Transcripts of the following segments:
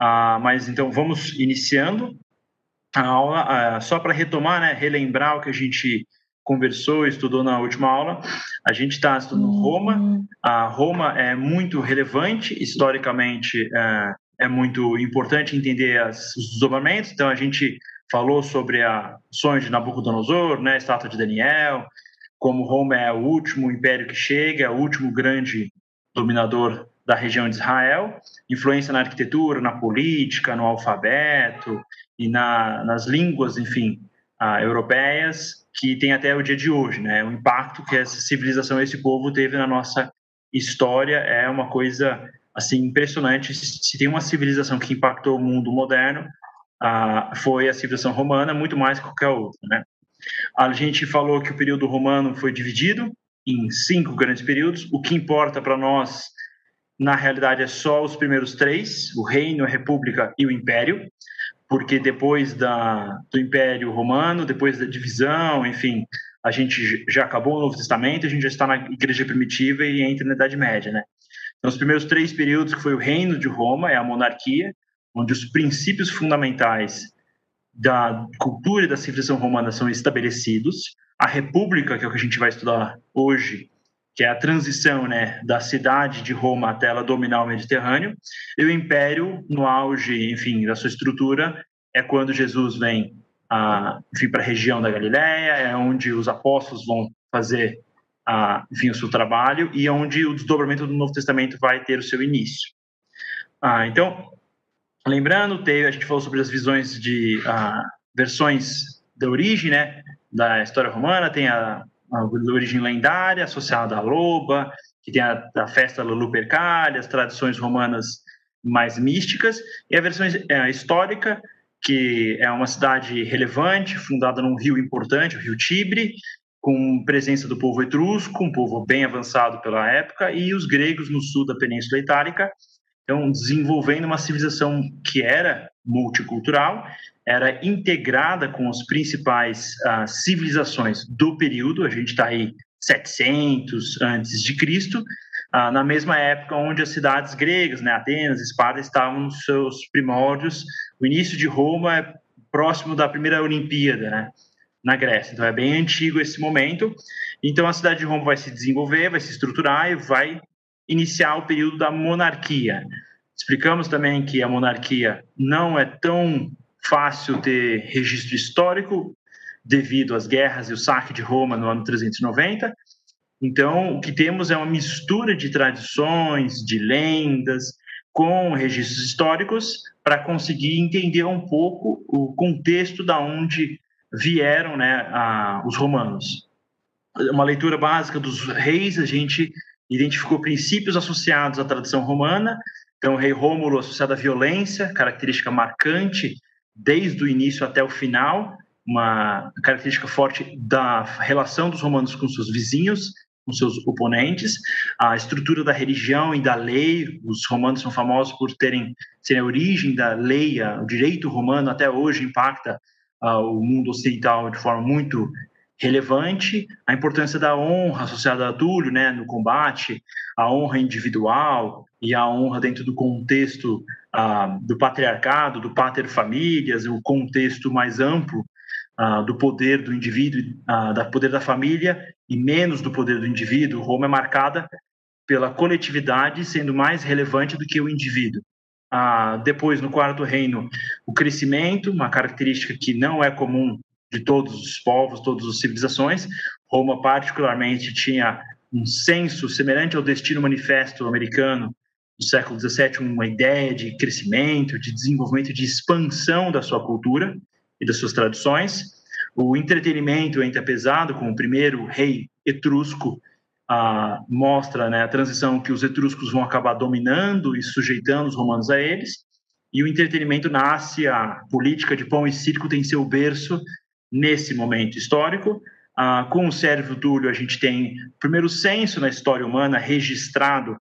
Ah, mas então vamos iniciando a aula, ah, só para retomar, né, relembrar o que a gente conversou, estudou na última aula. A gente está estudando uhum. Roma. A Roma é muito relevante historicamente, é, é muito importante entender as, os desdobramentos. Então a gente falou sobre a sonho de Nabucodonosor, né, a estátua de Daniel, como Roma é o último império que chega, é o último grande dominador da região de Israel, influência na arquitetura, na política, no alfabeto e na, nas línguas, enfim, uh, europeias, que tem até o dia de hoje, né? O impacto que essa civilização, esse povo teve na nossa história é uma coisa assim impressionante. Se tem uma civilização que impactou o mundo moderno, uh, foi a civilização romana, muito mais que qualquer outra, né? A gente falou que o período romano foi dividido em cinco grandes períodos. O que importa para nós, na realidade, é só os primeiros três: o reino, a república e o império, porque depois da, do Império Romano, depois da divisão, enfim, a gente já acabou o Novo Testamento, a gente já está na Igreja Primitiva e entra na Idade Média, né? Então, os primeiros três períodos, que foi o reino de Roma, é a monarquia, onde os princípios fundamentais da cultura e da civilização romana são estabelecidos. A república, que é o que a gente vai estudar hoje, que é a transição né, da cidade de Roma até ela dominar o Mediterrâneo, e o império, no auge, enfim, da sua estrutura, é quando Jesus vem ah, para a região da Galiléia, é onde os apóstolos vão fazer ah, enfim, o seu trabalho e é onde o desdobramento do Novo Testamento vai ter o seu início. Ah, então, Lembrando, teve, a gente falou sobre as visões de uh, versões da origem, né, da história romana, tem a, a origem lendária associada à loba, que tem a, a festa da as tradições romanas mais místicas, e a versão é, histórica, que é uma cidade relevante, fundada num rio importante, o rio Tibre, com presença do povo etrusco, um povo bem avançado pela época, e os gregos no sul da Península Itálica, então, desenvolvendo uma civilização que era multicultural, era integrada com as principais uh, civilizações do período, a gente está aí 700 antes de Cristo, uh, na mesma época onde as cidades gregas, né, Atenas, Esparta, estavam nos seus primórdios. O início de Roma é próximo da primeira Olimpíada, né, na Grécia. Então é bem antigo esse momento. Então a cidade de Roma vai se desenvolver, vai se estruturar e vai iniciar o período da monarquia. Explicamos também que a monarquia não é tão fácil ter registro histórico devido às guerras e o saque de Roma no ano 390. Então, o que temos é uma mistura de tradições, de lendas, com registros históricos, para conseguir entender um pouco o contexto da onde vieram né, a, os romanos. Uma leitura básica dos reis, a gente identificou princípios associados à tradição romana. Então, o rei Rômulo associado à violência, característica marcante desde o início até o final, uma característica forte da relação dos romanos com seus vizinhos, com seus oponentes, a estrutura da religião e da lei. Os romanos são famosos por terem serem a origem da lei, o direito romano até hoje impacta uh, o mundo ocidental de forma muito relevante, a importância da honra associada a Túlio, né, no combate, a honra individual e a honra dentro do contexto ah, do patriarcado, do pater famílias, o contexto mais amplo ah, do poder do indivíduo, ah, poder da família e menos do poder do indivíduo. Roma é marcada pela coletividade sendo mais relevante do que o indivíduo. Ah, depois, no quarto reino, o crescimento, uma característica que não é comum de todos os povos, todas as civilizações. Roma, particularmente, tinha um senso semelhante ao destino manifesto americano do século XVII, uma ideia de crescimento, de desenvolvimento, de expansão da sua cultura e das suas tradições. O entretenimento entra pesado, com o primeiro rei etrusco, ah, mostra né, a transição que os etruscos vão acabar dominando e sujeitando os romanos a eles. E o entretenimento nasce, a política de pão e circo tem seu berço nesse momento histórico. Ah, com o Sérgio Túlio, a gente tem o primeiro censo na história humana registrado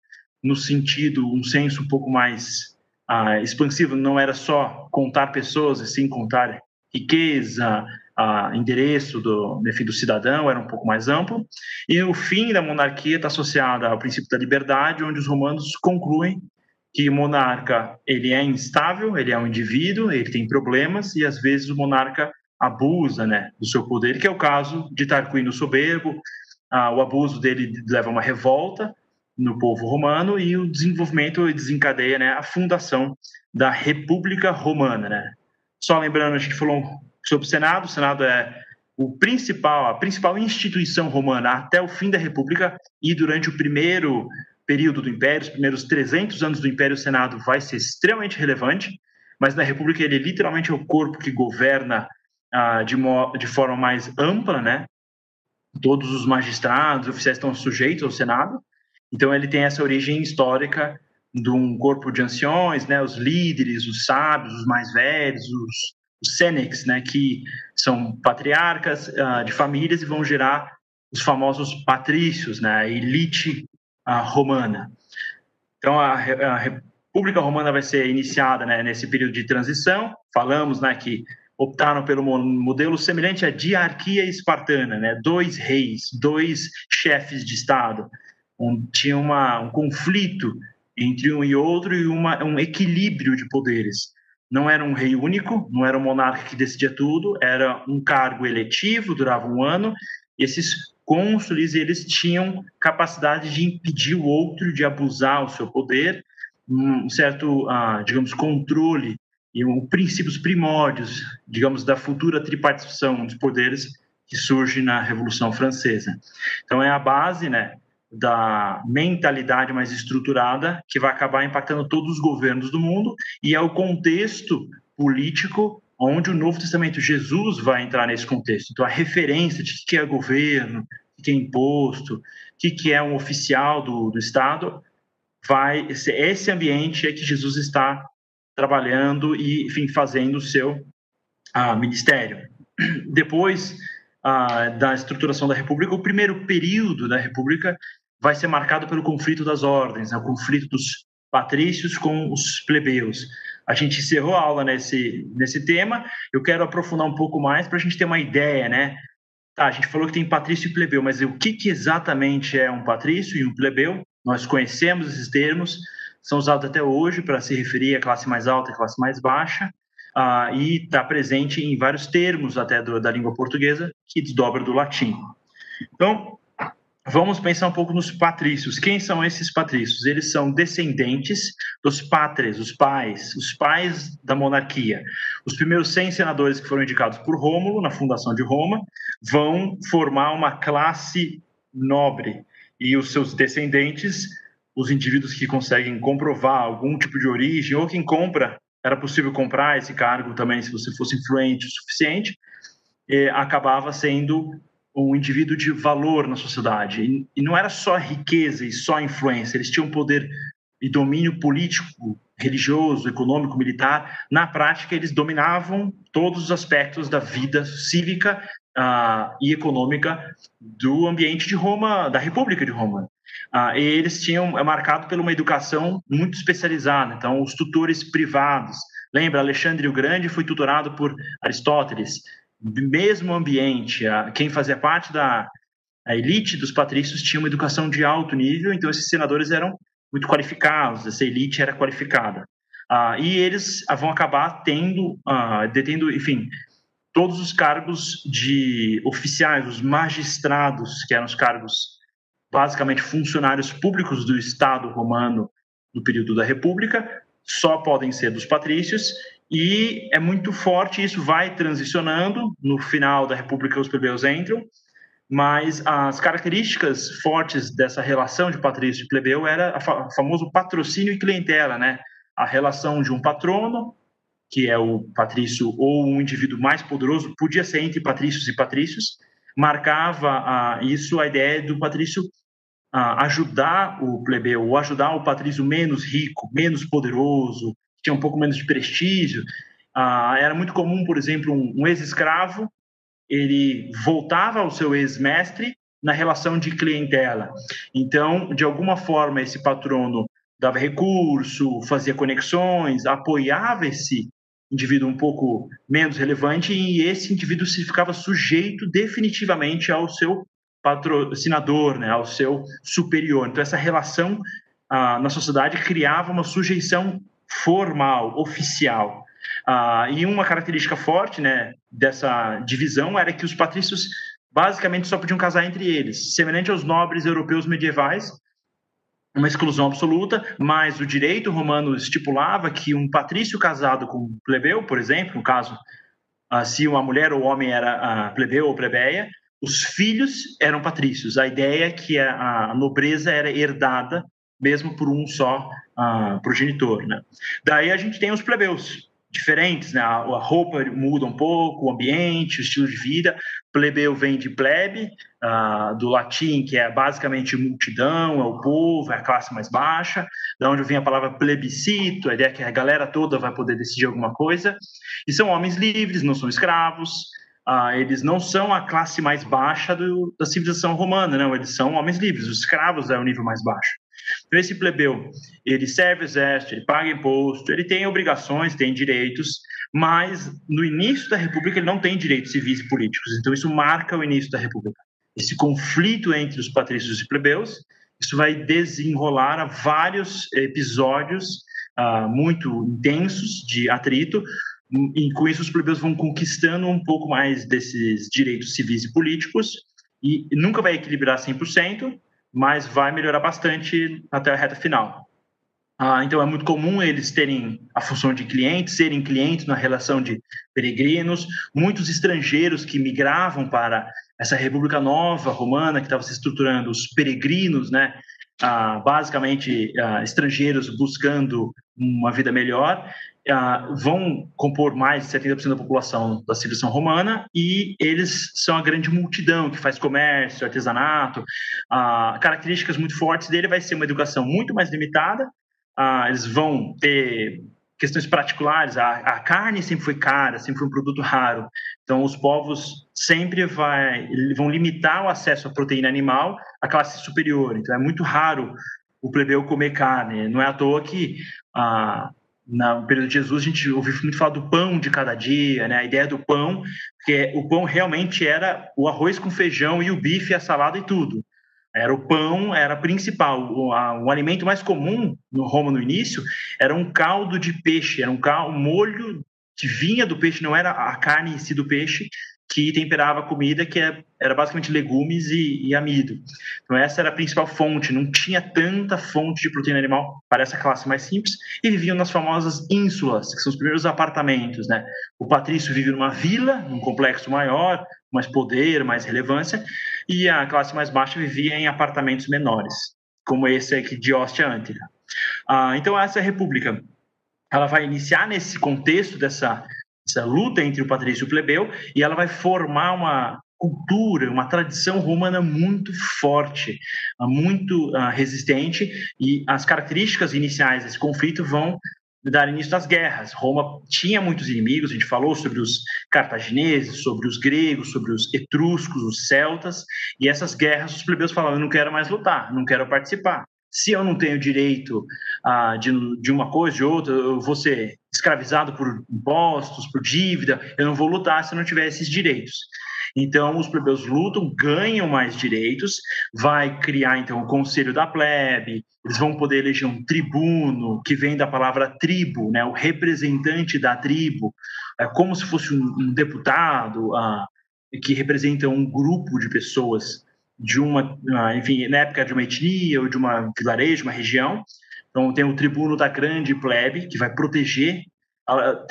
no sentido, um censo um pouco mais ah, expansivo, não era só contar pessoas, e sim contar riqueza, ah, endereço do, enfim, do cidadão, era um pouco mais amplo. E o fim da monarquia está associado ao princípio da liberdade, onde os romanos concluem que o monarca ele é instável, ele é um indivíduo, ele tem problemas e às vezes o monarca abusa, né, do seu poder, que é o caso de Tarquínio Soberbo. Ah, o abuso dele leva a uma revolta no povo romano e o desenvolvimento desencadeia, né, a fundação da República Romana, né? Só lembrando, a gente falou sobre o Senado. O Senado é o principal, a principal instituição romana até o fim da República e durante o primeiro período do Império, os primeiros 300 anos do Império, o Senado vai ser extremamente relevante, mas na República ele literalmente é o corpo que governa ah, de, de forma mais ampla, né? Todos os magistrados, oficiais estão sujeitos ao Senado, então ele tem essa origem histórica de um corpo de anciões, né? Os líderes, os sábios, os mais velhos, os os Senex, né, que são patriarcas uh, de famílias e vão gerar os famosos patrícios, né, a elite uh, romana. Então, a, a, República Romana vai ser iniciada né, nesse período de transição. Falamos né, que optaram pelo modelo semelhante à diarquia espartana, né, dois reis, dois chefes de Estado, onde tinha uma, um conflito entre um e outro e uma, um equilíbrio de poderes. Não era um rei único, não era um monarca que decidia tudo, era um cargo eletivo, durava um ano, esses cônsules eles tinham capacidade de impedir o outro de abusar o seu poder, um certo, uh, digamos, controle e um, princípios primórdios, digamos, da futura tripartição dos poderes que surge na Revolução Francesa. Então é a base, né, da mentalidade mais estruturada que vai acabar impactando todos os governos do mundo e é o contexto político onde o Novo Testamento, Jesus vai entrar nesse contexto. Então, a referência de o que é governo, o que é imposto, o que é um oficial do, do Estado, vai esse ambiente é que Jesus está trabalhando e, enfim, fazendo o seu ah, ministério. Depois ah, da estruturação da República, o primeiro período da República vai ser marcado pelo conflito das ordens, né? o conflito dos patrícios com os plebeus. A gente encerrou a aula nesse, nesse tema, eu quero aprofundar um pouco mais para a gente ter uma ideia, né? Tá, a gente falou que tem patrício e plebeu, mas o que, que exatamente é um patrício e um plebeu? Nós conhecemos esses termos, são usados até hoje para se referir à classe mais alta e classe mais baixa, uh, e está presente em vários termos até do, da língua portuguesa que desdobra do latim. Então, Vamos pensar um pouco nos patrícios. Quem são esses patrícios? Eles são descendentes dos pátres, os pais, os pais da monarquia. Os primeiros 100 senadores que foram indicados por Rômulo na fundação de Roma vão formar uma classe nobre e os seus descendentes, os indivíduos que conseguem comprovar algum tipo de origem ou quem compra, era possível comprar esse cargo também se você fosse influente o suficiente, acabava sendo um indivíduo de valor na sociedade. E não era só riqueza e só influência, eles tinham poder e domínio político, religioso, econômico, militar. Na prática, eles dominavam todos os aspectos da vida cívica uh, e econômica do ambiente de Roma, da República de Roma. Uh, e eles tinham é marcado por uma educação muito especializada. Então, os tutores privados. Lembra, Alexandre o Grande foi tutorado por Aristóteles mesmo ambiente, quem fazia parte da elite dos patrícios tinha uma educação de alto nível, então esses senadores eram muito qualificados, essa elite era qualificada. Ah, e eles vão acabar tendo, ah, detendo, enfim, todos os cargos de oficiais, os magistrados, que eram os cargos basicamente funcionários públicos do Estado romano no período da República, só podem ser dos patrícios, e é muito forte, isso vai transicionando, no final da República os plebeus entram, mas as características fortes dessa relação de patrício e plebeu era o famoso patrocínio e clientela, né? A relação de um patrono, que é o patrício ou um indivíduo mais poderoso, podia ser entre patrícios e patrícios, marcava isso a ideia do patrício ajudar o plebeu, ou ajudar o patrício menos rico, menos poderoso, tinha um pouco menos de prestígio. Ah, era muito comum, por exemplo, um, um ex-escravo ele voltava ao seu ex-mestre na relação de clientela. Então, de alguma forma, esse patrono dava recurso, fazia conexões, apoiava esse indivíduo um pouco menos relevante e esse indivíduo se ficava sujeito definitivamente ao seu patrocinador, né, ao seu superior. Então, essa relação ah, na sociedade criava uma sujeição formal, oficial. Ah, e uma característica forte né, dessa divisão era que os patrícios basicamente só podiam casar entre eles, semelhante aos nobres europeus medievais, uma exclusão absoluta, mas o direito romano estipulava que um patrício casado com um plebeu, por exemplo, no caso, ah, se uma mulher ou homem era ah, plebeu ou plebeia, os filhos eram patrícios. A ideia é que a, nobreza era herdada mesmo por um só uh, progenitor. Né? Daí a gente tem os plebeus, diferentes, né? A, roupa muda um pouco, o ambiente, o estilo de vida. Plebeu vem de plebe, uh, do latim, que é basicamente multidão, é o povo, é a classe mais baixa. Da onde vem a palavra plebiscito, a ideia é que a galera toda vai poder decidir alguma coisa. E são homens livres, não são escravos. Uh, eles não são a classe mais baixa do, da civilização romana, não. Eles são homens livres. Os escravos é o nível mais baixo. Então, esse plebeu, ele serve o exército, ele paga imposto, ele tem obrigações, tem direitos, mas no início da República ele não tem direitos civis e políticos. Então, isso marca o início da República. Esse conflito entre os patrícios e plebeus, isso vai desenrolar a vários episódios uh, muito intensos de atrito, e com isso os plebeus vão conquistando um pouco mais desses direitos civis e políticos, e nunca vai equilibrar 100%, mas vai melhorar bastante até a reta final. Ah, então é muito comum eles terem a função de clientes, serem clientes na relação de peregrinos, muitos estrangeiros que migravam para essa República Nova Romana que estava se estruturando, os peregrinos, né? Ah, basicamente ah, estrangeiros buscando uma vida melhor, uh, vão compor mais de 70% da população da civilização romana e eles são a grande multidão que faz comércio, artesanato. Uh, características muito fortes dele vai ser uma educação muito mais limitada. Uh, eles vão ter questões particulares. A, a, carne sempre foi cara, sempre foi um produto raro. Então, os povos sempre vai, vão limitar o acesso à proteína animal à classe superior. Então, é muito raro o plebeu comer carne. Não é à toa que ah, no período de Jesus, a gente ouviu muito falar do pão de cada dia, né? A ideia do pão, que é, o pão realmente era o arroz com feijão e o bife, a salada e tudo. Era o pão, era principal. O, a, o alimento mais comum no Roma no início era um caldo de peixe, era um, caldo, um molho que vinha do peixe, não era a carne em si do peixe, que temperava a comida, que é, era basicamente legumes e, e, amido. Então, essa era a principal fonte, não tinha tanta fonte de proteína animal para essa classe mais simples, e viviam nas famosas ínsulas, que são os primeiros apartamentos. Né? O patrício vive numa vila, num complexo maior, mais poder, mais relevância, e a classe mais baixa vivia em apartamentos menores, como esse aqui de Ostia Antira. Ah, então, essa república ela vai iniciar nesse contexto dessa essa luta entre o patrício e o plebeu, e ela vai formar uma cultura, uma tradição romana muito forte, muito uh, resistente, e as características iniciais desse conflito vão dar início às guerras. Roma tinha muitos inimigos, a gente falou sobre os cartagineses, sobre os gregos, sobre os etruscos, os celtas, e essas guerras os plebeus falavam, eu não quero mais lutar, não quero participar. Se eu não tenho direito uh, de, de uma coisa, de outra, eu vou ser escravizado por impostos, por dívida, eu não vou lutar se eu não tiver esses direitos. Então, os plebeus lutam, ganham mais direitos, vai criar, então, o conselho da plebe, eles vão poder eleger um tribuno, que vem da palavra tribo, né, o representante da tribo, é como se fosse um, um deputado uh, que representa um grupo de pessoas de uma, uh, enfim, na época de uma etnia ou de uma vilarejo, uma região, então, tem o tribuno da grande plebe, que vai proteger.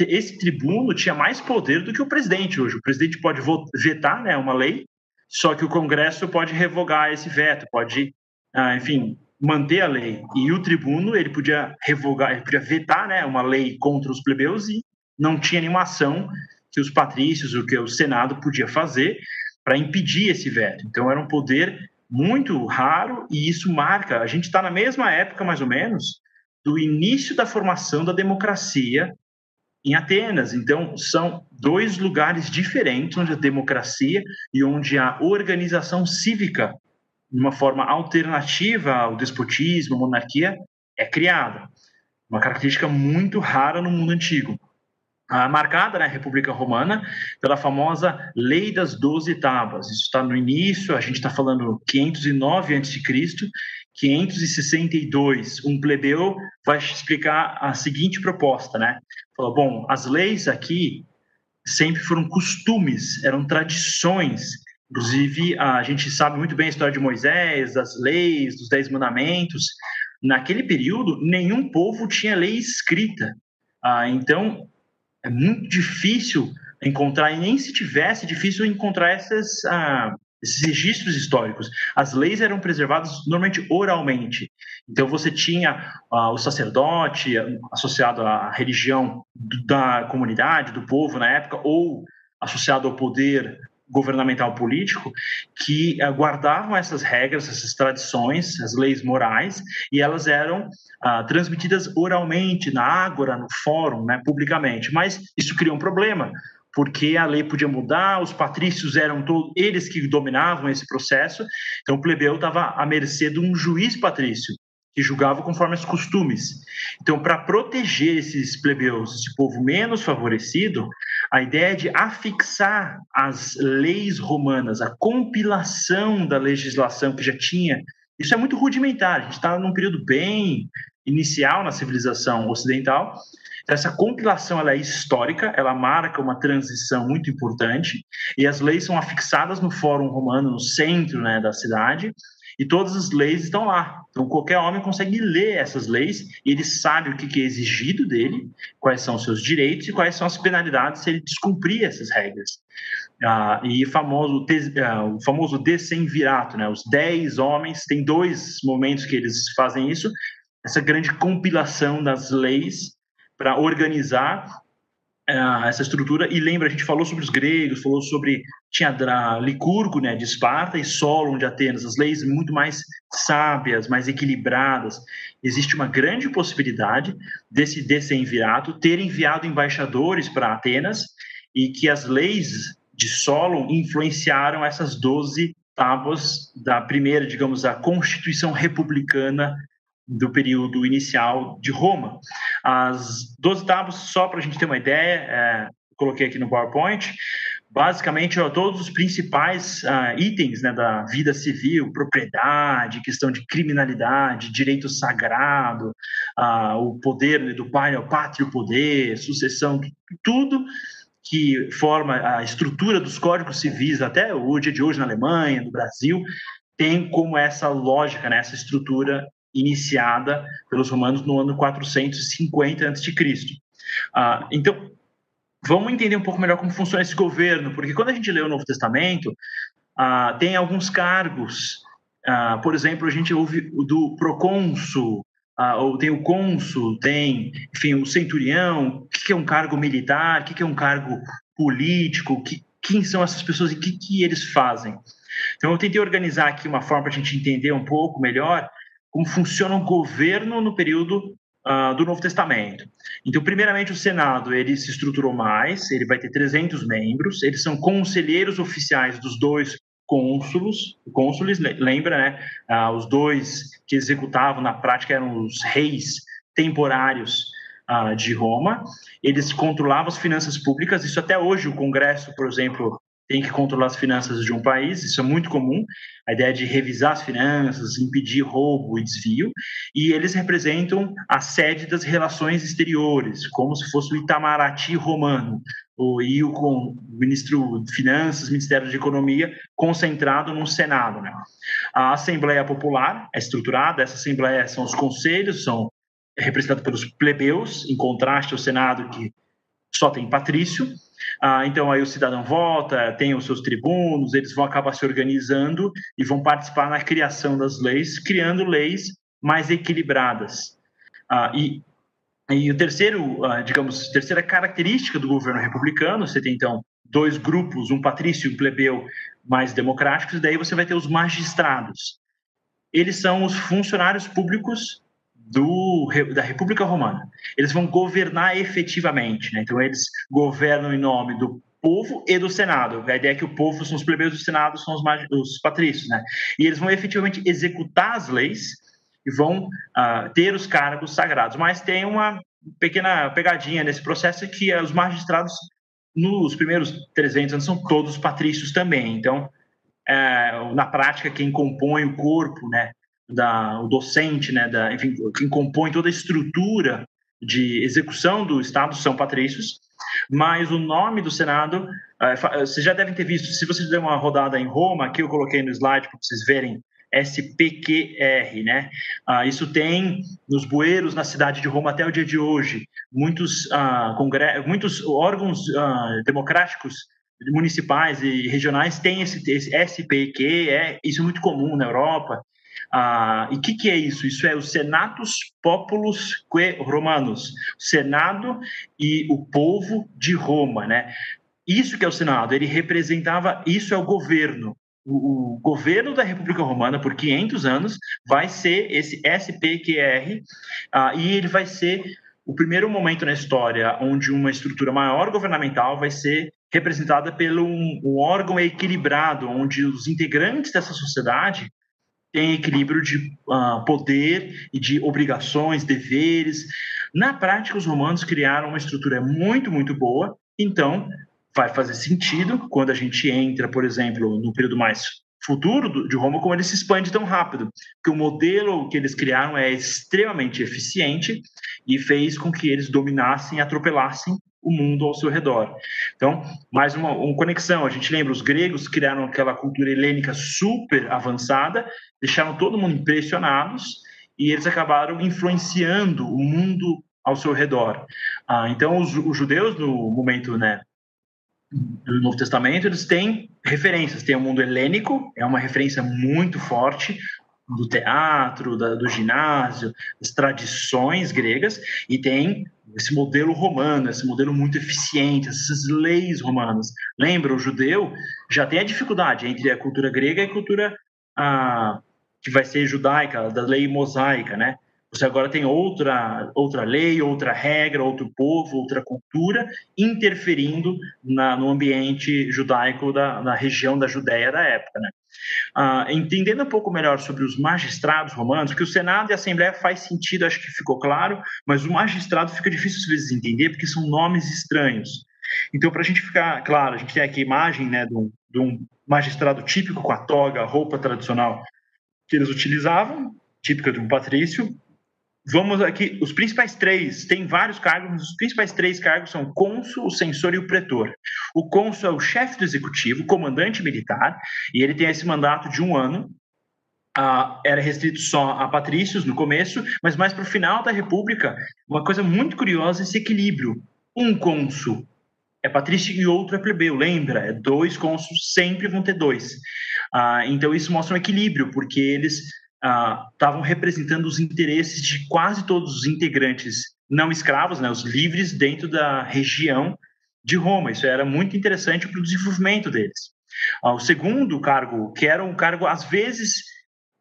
Esse tribuno tinha mais poder do que o presidente hoje. O presidente pode vetar né, uma lei, só que o Congresso pode revogar esse veto, pode, ah, enfim, manter a lei. E o tribuno ele podia revogar, ele podia vetar né, uma lei contra os plebeus e não tinha nenhuma ação que os patrícios, o que o Senado podia fazer para impedir esse veto. Então, era um poder muito raro e isso marca. A gente está na mesma época, mais ou menos, do início da formação da democracia em Atenas. Então, são dois lugares diferentes onde a democracia e onde a organização cívica, de uma forma alternativa ao despotismo, à monarquia, é criada. Uma característica muito rara no mundo antigo. Marcada na né, República Romana pela famosa Lei das Doze Tábuas. Isso está no início, a gente está falando 509 a.C., 562, um plebeu vai explicar a seguinte proposta, né? Bom, as leis aqui sempre foram costumes, eram tradições. Inclusive, a gente sabe muito bem a história de Moisés, das leis, dos Dez Mandamentos. Naquele período, nenhum povo tinha lei escrita. Ah, então, é muito difícil encontrar, e nem se tivesse, difícil encontrar essas, ah, esses registros históricos. As leis eram preservadas normalmente oralmente. Então você tinha ah, o sacerdote associado à religião da comunidade, do povo na época, ou associado ao poder governamental político que uh, guardavam essas regras, essas tradições, as leis morais, e elas eram uh, transmitidas oralmente, na ágora, no fórum, né, publicamente. Mas isso cria um problema, porque a lei podia mudar, os patrícios eram todos eles que dominavam esse processo, então o plebeu estava à mercê de um juiz patrício que julgava conforme os costumes. Então, para proteger esses plebeus, esse povo menos favorecido, a ideia é de afixar as leis romanas, a compilação da legislação que já tinha. Isso é muito rudimentar, a gente está num período bem inicial na civilização ocidental. Então, essa compilação ela é histórica, ela marca uma transição muito importante, e as leis são afixadas no Fórum Romano, no centro né, da cidade, e todas as leis estão lá. Então, qualquer homem consegue ler essas leis e ele sabe o que é exigido dele, quais são os seus direitos e quais são as penalidades se ele descumprir essas regras. Ah, e famoso, ah, o famoso decemvirato, né? os dez homens, tem dois momentos que eles fazem isso, essa grande compilação das leis para organizar essa estrutura. E lembra, a gente falou sobre os gregos, falou sobre. Tinha Licurgo, né, de Esparta, e Solon, de Atenas, as leis muito mais sábias, mais equilibradas. Existe uma grande possibilidade desse decemvirato ter enviado embaixadores para Atenas e que as leis de Solon influenciaram essas 12 tábuas da primeira, digamos, a Constituição Republicana do período inicial de Roma. As 12 tábuas, só para a gente ter uma ideia, é, coloquei aqui no PowerPoint, basicamente ó, todos os principais uh, itens né, da vida civil, propriedade, questão de criminalidade, direito sagrado, uh, o poder né, do pai ao pátrio poder, sucessão, tudo que forma a estrutura dos códigos civis até o dia de hoje na Alemanha, no Brasil, tem como essa lógica, né, essa estrutura iniciada pelos romanos no ano 450 a.C. Ah, então, vamos entender um pouco melhor como funciona esse governo, porque quando a gente lê o Novo Testamento, ah, tem alguns cargos, ah, por exemplo, a gente ouve do procônsul, ah, ou tem o cônsul, tem, enfim, o centurião, o que é um cargo militar, o que é um cargo político, que, quem são essas pessoas e o que, que eles fazem. Então, eu tentei organizar aqui uma forma para a gente entender um pouco melhor como funciona o governo no período uh, do Novo Testamento. Então, primeiramente, o Senado ele se estruturou mais, ele vai ter 300 membros, eles são conselheiros oficiais dos dois cônsulos, cônsules, lembra, né? Uh, os dois que executavam na prática eram os reis temporários uh, de Roma. Eles controlavam as finanças públicas. Isso até hoje o Congresso, por exemplo, tem que controlar as finanças de um país, isso é muito comum, a ideia de revisar as finanças, impedir roubo e desvio, e eles representam a sede das relações exteriores, como se fosse o Itamaraty romano, o, e o, com, o ministro de Finanças, Ministério de Economia, concentrado no Senado. Né? A Assembleia Popular é estruturada, essa Assembleia são os conselhos, são representados pelos plebeus, em contraste ao Senado, que só tem patrício, ah, então aí o cidadão vota, tem os seus tribunos, eles vão acabar se organizando e vão participar na criação das leis, criando leis mais equilibradas. Ah, e, e o terceiro, ah, digamos, terceira característica do governo republicano, você tem então dois grupos, um patrício e um plebeu mais democráticos, e daí você vai ter os magistrados. Eles são os funcionários públicos do, da República Romana. Eles vão governar efetivamente, né? então eles governam em nome do povo e do Senado. A ideia é que o povo são os plebeus do Senado, são os, os patrícios, né? E eles vão efetivamente executar as leis e vão uh, ter os cargos sagrados. Mas tem uma pequena pegadinha nesse processo que os magistrados, nos primeiros 300 anos, são todos patrícios também. Então, é, na prática, quem compõe o corpo, né, da, o docente, né, da, enfim, quem compõe toda a estrutura de execução do Estado são patrícios, mas o nome do Senado, é, vocês já devem ter visto, se vocês der uma rodada em Roma, aqui eu coloquei no slide para vocês verem SPQR, né? Ah, isso tem nos bueiros na cidade de Roma até o dia de hoje. Muitos, ah, muitos órgãos ah, democráticos municipais e regionais têm esse, esse SPQ, é isso é muito comum na Europa. Ah, e o que, que, é isso? Isso é o Senatus Populus que Romanos, Senado e o povo de Roma, né? Isso que é o Senado, ele representava, isso é o governo. O, o governo da República Romana, por 500 anos, vai ser esse SPQR, ah, e ele vai ser o primeiro momento na história onde uma estrutura maior governamental vai ser representada pelo um, um órgão equilibrado, onde os integrantes dessa sociedade têm equilíbrio de uh, poder e de obrigações, deveres. Na prática, os romanos criaram uma estrutura muito, muito boa, então vai fazer sentido quando a gente entra, por exemplo, no período mais futuro de Roma, como ele se expande tão rápido, que o modelo que eles criaram é extremamente eficiente e fez com que eles dominassem atropelassem o mundo ao seu redor. Então, mais uma, uma, conexão. A gente lembra, os gregos criaram aquela cultura helênica super avançada, deixaram todo mundo impressionados e eles acabaram influenciando o mundo ao seu redor. Ah, então, os, os, judeus, no momento né, do Novo Testamento, eles têm referências. Tem o mundo helênico, é uma referência muito forte, do teatro, da, do ginásio, das tradições gregas, e tem esse modelo romano, esse modelo muito eficiente, essas leis romanas. Lembra, o judeu já tem a dificuldade entre a cultura grega e a cultura que vai ser judaica, da lei mosaica, né? Você agora tem outra, outra lei, outra regra, outro povo, outra cultura interferindo na, no ambiente judaico da, na região da Judéia da época. Né? Ah, entendendo um pouco melhor sobre os magistrados romanos, que o Senado e a Assembleia faz sentido, acho que ficou claro, mas o magistrado fica difícil às vezes entender porque são nomes estranhos. Então, para a gente ficar claro, a gente tem aqui a imagem né, de, um, de um magistrado típico com a toga, a roupa tradicional que eles utilizavam, típica de um patrício, Vamos aqui, os principais três, tem vários cargos, mas os principais três cargos são cônsul, o censor e o pretor. O cônsul é o chefe do executivo, comandante militar, e ele tem esse mandato de um ano. Ah, era restrito só a patrícios no começo, mas mais para o final da República, uma coisa muito curiosa esse equilíbrio. Um cônsul é patrício e outro é plebeu, lembra? É dois cônsuls, sempre vão ter dois. Ah, então isso mostra um equilíbrio, porque eles estavam uh, representando os interesses de quase todos os integrantes não escravos, né, os livres dentro da região de Roma. Isso era muito interessante para o desenvolvimento deles. Uh, o segundo cargo, que era um cargo, às vezes,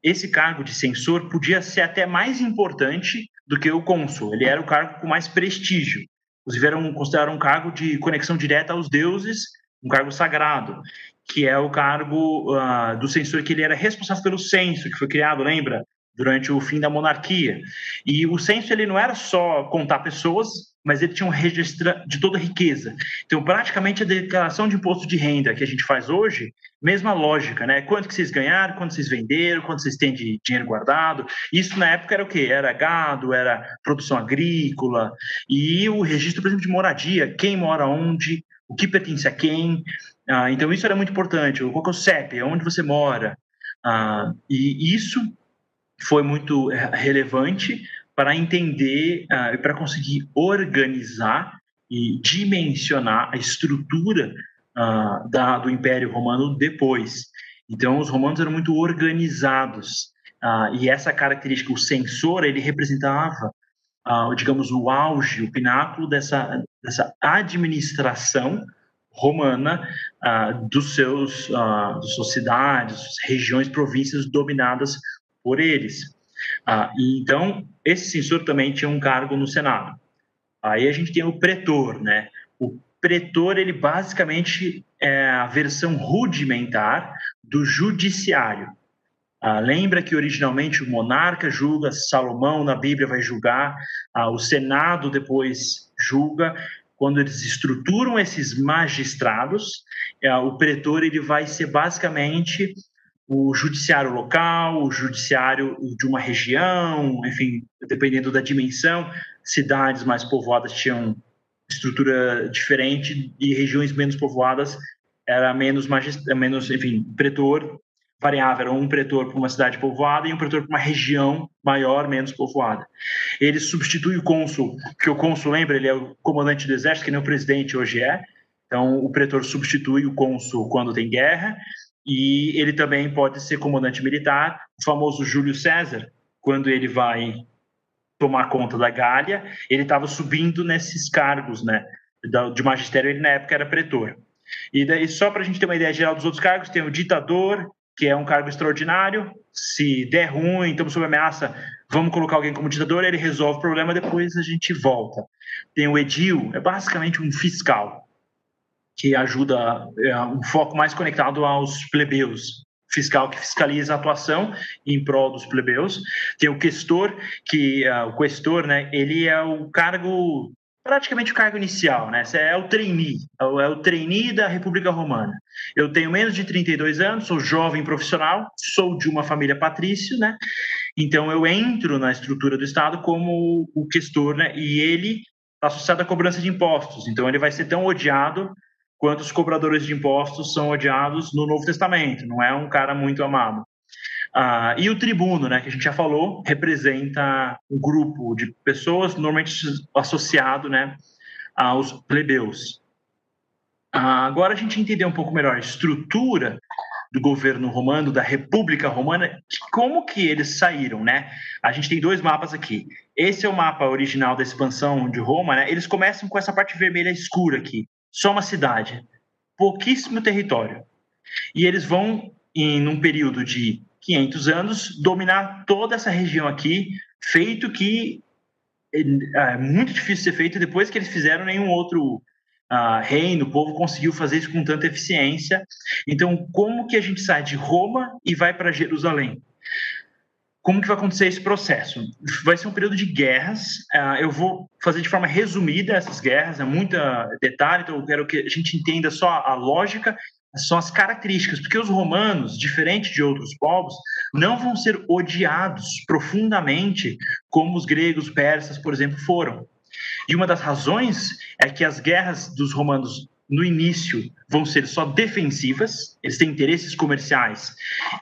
esse cargo de censor podia ser até mais importante do que o cônsul. Ele era o cargo com mais prestígio. Inclusive, era um, considerado um cargo de conexão direta aos deuses, um cargo sagrado que é o cargo uh, do censor, que ele era responsável pelo censo, que foi criado, lembra? Durante o fim da monarquia. E o censo ele não era só contar pessoas, mas ele tinha um registro de toda a riqueza. Então, praticamente a declaração de imposto de renda que a gente faz hoje, mesma lógica, né? Quanto que vocês ganharam, quanto vocês venderam, quanto vocês têm de dinheiro guardado. Isso na época era o quê? Era gado, era produção agrícola e o registro, por exemplo, de moradia, quem mora onde, o que pertence a quem. Ah, então, isso era muito importante. Qual é o CEP? Onde você mora? Ah, e isso foi muito relevante para entender e ah, para conseguir organizar e dimensionar a estrutura ah, da, do Império Romano depois. Então, os romanos eram muito organizados. Ah, e essa característica, o censor, ele representava, digamos, o auge, o pináculo dessa, dessa administração romana uh, dos seus uh, suas cidades, regiões, províncias dominadas por eles. Uh, então, esse censor também tinha um cargo no Senado. Aí a gente tem o pretor, né? O pretor, ele basicamente é a versão rudimentar do judiciário. Lembra que originalmente o monarca julga, Salomão na Bíblia vai julgar, o Senado depois julga. Quando eles estruturam esses magistrados, ah, o pretor ele vai ser basicamente o judiciário local, o judiciário de uma região, enfim, dependendo da dimensão, cidades mais povoadas tinham estrutura diferente e regiões menos povoadas era menos menos, enfim, pretor variável, era um pretor para uma cidade povoada e um pretor para uma região maior, menos povoada. Ele substitui o cônsul, que o cônsul, lembra, ele é o comandante do exército, que nem o presidente hoje é. Então, o pretor substitui o cônsul quando tem guerra, e ele também pode ser comandante militar. O famoso Júlio César, quando ele vai tomar conta da Gália, ele estava subindo nesses cargos, né? De magistério, ele na época era pretor. E daí, só para a gente ter uma ideia geral dos outros cargos, tem o ditador, que é um cargo extraordinário. Se der ruim, estamos sob ameaça, vamos colocar alguém como ditador, ele resolve o problema, depois a gente volta. Tem o edil, é basicamente um fiscal, que ajuda, é um foco mais conectado aos plebeus. Fiscal que fiscaliza a atuação em prol dos plebeus. Tem o questor, que uh, o questor, né, ele é o cargo praticamente o cargo inicial, né? É o trainee, é é o trainee da República Romana. Eu tenho menos de 32 anos, sou jovem profissional, sou de uma família patrício, né? Então eu entro na estrutura do Estado como o questor, né? E ele está associado à cobrança de impostos. Então ele vai ser tão odiado quanto os cobradores de impostos são odiados no Novo Testamento. Não é um cara muito amado. Ah, e o tribuno, né, que a gente já falou, representa um grupo de pessoas normalmente associado né, aos plebeus. Ah, agora a gente entender um pouco melhor a estrutura do governo romano, da República Romana, como que eles saíram, né? A gente tem dois mapas aqui. Esse é o mapa original da expansão de Roma, né? Eles começam com essa parte vermelha escura aqui, só uma cidade, pouquíssimo território. E eles vão em um período de 500 anos, dominar toda essa região aqui, feito que é, é muito difícil ser feito depois que eles fizeram nenhum outro uh, reino, o povo conseguiu fazer isso com tanta eficiência. Então, como que a gente sai de Roma e vai para Jerusalém? Como que vai acontecer esse processo? Vai ser um período de guerras. Uh, eu vou fazer de forma resumida essas guerras, é muita detalhe, então eu quero que a gente entenda só a lógica são as características, porque os romanos, diferente de outros povos, não vão ser odiados profundamente como os gregos, persas, por exemplo, foram. E uma das razões é que as guerras dos romanos no início vão ser só defensivas, eles têm interesses comerciais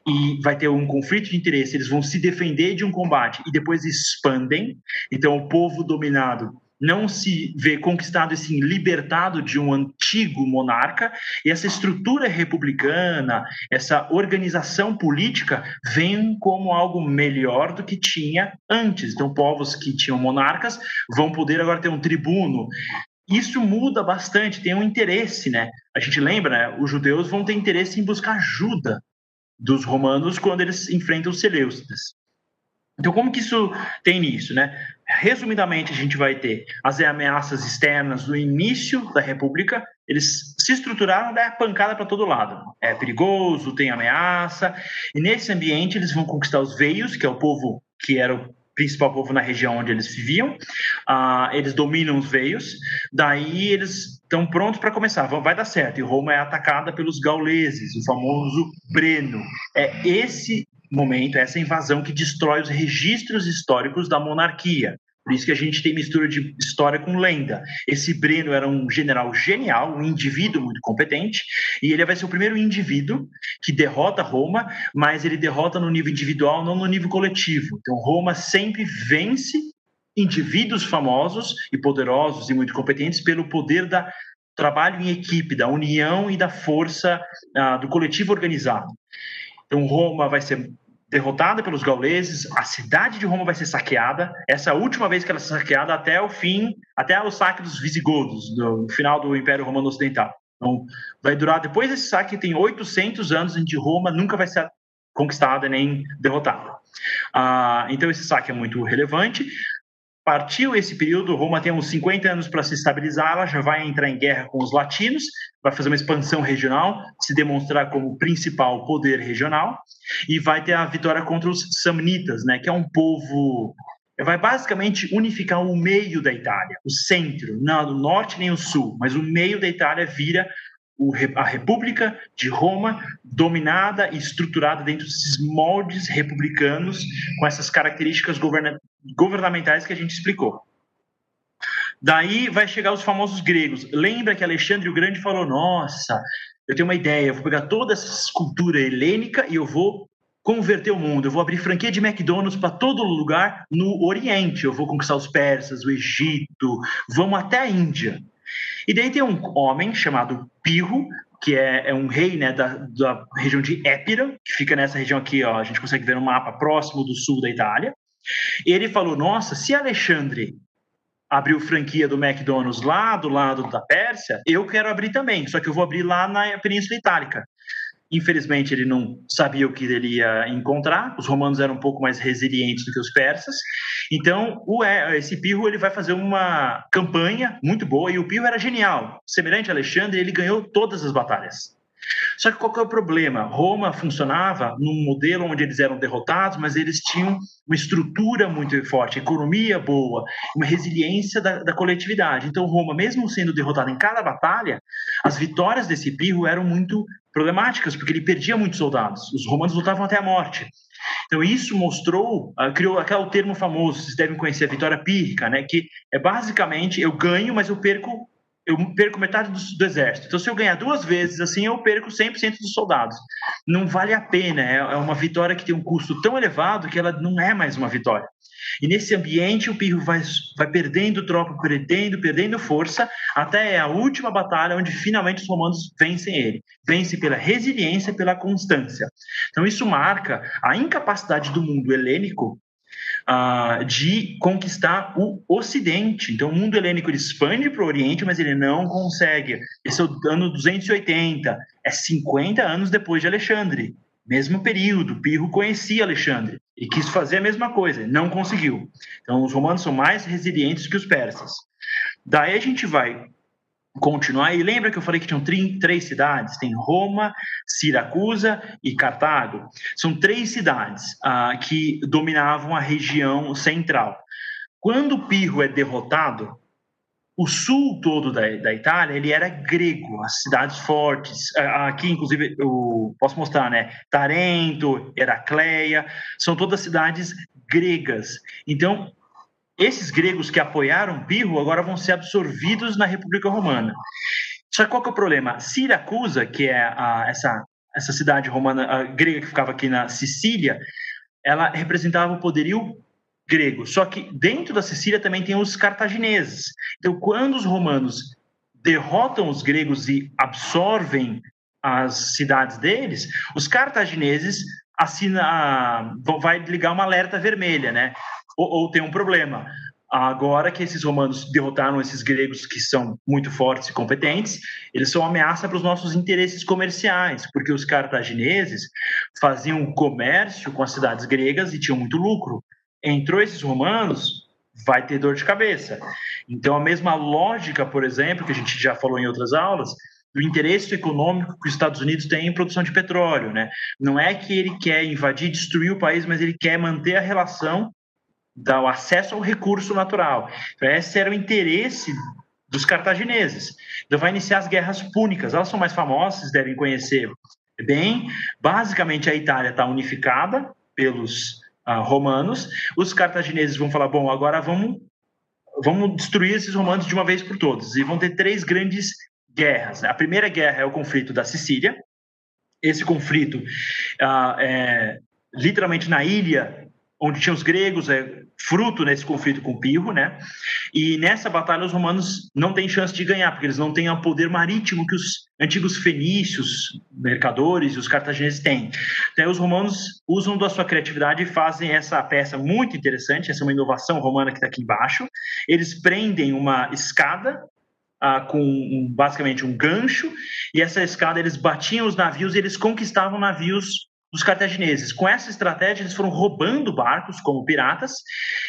e vai ter um conflito de interesse, eles vão se defender de um combate e depois expandem. Então o povo dominado não se vê conquistado e sim libertado de um antigo monarca, e essa estrutura republicana, essa organização política vem como algo melhor do que tinha antes. Então, povos que tinham monarcas vão poder agora ter um tribuno. Isso muda bastante, tem um interesse, né? A gente lembra, né? os judeus vão ter interesse em buscar ajuda dos romanos quando eles enfrentam os Seleucidas. Então, como que isso tem nisso, né? Resumidamente, a gente vai ter as ameaças externas no início da República, eles se estruturaram da pancada para todo lado. É perigoso, tem ameaça, e nesse ambiente eles vão conquistar os veios, que é o povo que era o principal povo na região onde eles viviam. Uh, eles dominam os veios, daí eles estão prontos para começar. Vai dar certo. E Roma é atacada pelos gauleses, o famoso Breno. É esse momento, essa invasão que destrói os registros históricos da monarquia. Por isso que a gente tem mistura de história com lenda. Esse Breno era um general genial, um indivíduo muito competente, e ele vai ser o primeiro indivíduo que derrota Roma, mas ele derrota no nível individual, não no nível coletivo. Então, Roma sempre vence indivíduos famosos e poderosos e muito competentes pelo poder da trabalho em equipe, da união e da força uh, do coletivo organizado. Então, Roma vai ser derrotada pelos gauleses, a cidade de Roma vai ser saqueada. Essa última vez que ela é saqueada até o fim, até o saque dos visigodos, no final do Império Romano Ocidental. Então, vai durar, depois desse saque, tem 800 anos em que Roma nunca vai ser conquistada nem derrotada. Ah, então, esse saque é muito relevante. Partiu esse período, Roma tem uns 50 anos para se estabilizar, ela já vai entrar em guerra com os latinos, vai fazer uma expansão regional, se demonstrar como principal poder regional, e vai ter a vitória contra os samnitas, né, que é um povo vai basicamente unificar o meio da Itália, o centro, não o norte nem o sul, mas o meio da Itália vira a República de Roma, dominada e estruturada dentro desses moldes republicanos, com essas características governamentais que a gente explicou. Daí vai chegar os famosos gregos. Lembra que Alexandre o Grande falou: Nossa, eu tenho uma ideia, eu vou pegar toda essa cultura helênica e eu vou converter o mundo. Eu vou abrir franquia de McDonald's para todo lugar no Oriente. Eu vou conquistar os persas, o Egito, vamos até a Índia. E daí tem um homem chamado Pirro, que é, é um rei né, da, da, região de Épira, que fica nessa região aqui, ó, a gente consegue ver no mapa próximo do sul da Itália. E ele falou: Nossa, se Alexandre abriu franquia do McDonald's lá do lado da Pérsia, eu quero abrir também, só que eu vou abrir lá na Península Itálica. Infelizmente, ele não sabia o que ele ia encontrar. Os romanos eram um pouco mais resilientes do que os persas. Então, o, esse Pirro ele vai fazer uma campanha muito boa e o Pirro era genial. Semelhante a Alexandre, ele ganhou todas as batalhas. Só que qual que é o problema? Roma funcionava num modelo onde eles eram derrotados, mas eles tinham uma estrutura muito forte, economia boa, uma resiliência da, da coletividade. Então, Roma, mesmo sendo derrotada em cada batalha, as vitórias desse Pirro eram muito problemáticas, porque ele perdia muitos soldados. Os romanos lutavam até a morte. Então, isso mostrou, uh, criou aquele termo famoso, vocês devem conhecer, a vitória pírrica, né? que é basicamente eu ganho, mas eu perco eu perco metade do, do, exército. Então, se eu ganhar duas vezes assim, eu perco 100% dos soldados. Não vale a pena. É, é uma vitória que tem um custo tão elevado que ela não é mais uma vitória. E nesse ambiente, o Pirro vai, vai perdendo tropa, perdendo, perdendo força, até a última batalha, onde finalmente os romanos vencem ele. Vence pela resiliência e pela constância. Então, isso marca a incapacidade do mundo helênico uh, de conquistar o Ocidente. Então, o mundo helênico ele expande para o Oriente, mas ele não consegue. Esse é o ano 280, é 50 anos depois de Alexandre. Mesmo período, Pirro conhecia Alexandre e quis fazer a mesma coisa, não conseguiu. Então, os romanos são mais resilientes que os persas. Daí a gente vai continuar. E lembra que eu falei que tinham três cidades? Tem Roma, Siracusa e Cartago. São três cidades ah, que dominavam a região central. Quando Pirro é derrotado, o sul todo da, da Itália ele era grego, as cidades fortes. Aqui, inclusive, eu posso mostrar, né? Tarento, Heracleia, são todas cidades gregas. Então, esses gregos que apoiaram Pirro agora vão ser absorvidos na República Romana. Só que qual que é o problema? Siracusa, que é a, essa, essa cidade romana grega que ficava aqui na Sicília, ela representava o poderio grego. Só que dentro da Sicília também tem os cartagineses. Então, quando os romanos derrotam os gregos e absorvem as cidades deles, os cartagineses assina, vai ligar uma alerta vermelha, né? Ou, ou tem um problema. Agora que esses romanos derrotaram esses gregos que são muito fortes e competentes, eles são ameaça para os nossos interesses comerciais, porque os cartagineses faziam comércio com as cidades gregas e tinham muito lucro. Entrou esses romanos, vai ter dor de cabeça. Então, a mesma lógica, por exemplo, que a gente já falou em outras aulas, do interesse econômico que os Estados Unidos têm em produção de petróleo, né? Não é que ele quer invadir, destruir o país, mas ele quer manter a relação dar o acesso ao recurso natural. Então, esse era o interesse dos cartagineses. Então, vai iniciar as guerras púnicas. Elas são mais famosas, devem conhecer bem. Basicamente, a Itália está unificada pelos uh, romanos. Os cartagineses vão falar: bom, agora vamos, vamos destruir esses romanos de uma vez por todas. E vão ter três grandes guerras. A primeira guerra é o conflito da Sicília. Esse conflito uh, é literalmente na ilha onde tinha os gregos, é fruto nesse conflito com Pirro, né? E nessa batalha os romanos não têm chance de ganhar, porque eles não têm o poder marítimo que os antigos fenícios, mercadores e os cartagineses têm. Então os romanos usam da sua criatividade e fazem essa peça muito interessante, essa é uma inovação romana que está aqui embaixo. Eles prendem uma escada ah, com um, basicamente um gancho, e essa escada eles batiam os navios e eles conquistavam navios dos cartagineses. Com essa estratégia, eles foram roubando barcos como piratas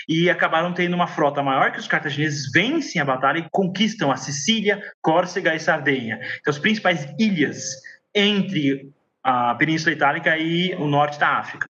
e acabaram tendo uma frota maior que os cartagineses vencem a batalha e conquistam a Sicília, Córcega e Sardenha, que são as principais ilhas entre a Península Itálica e o norte da África.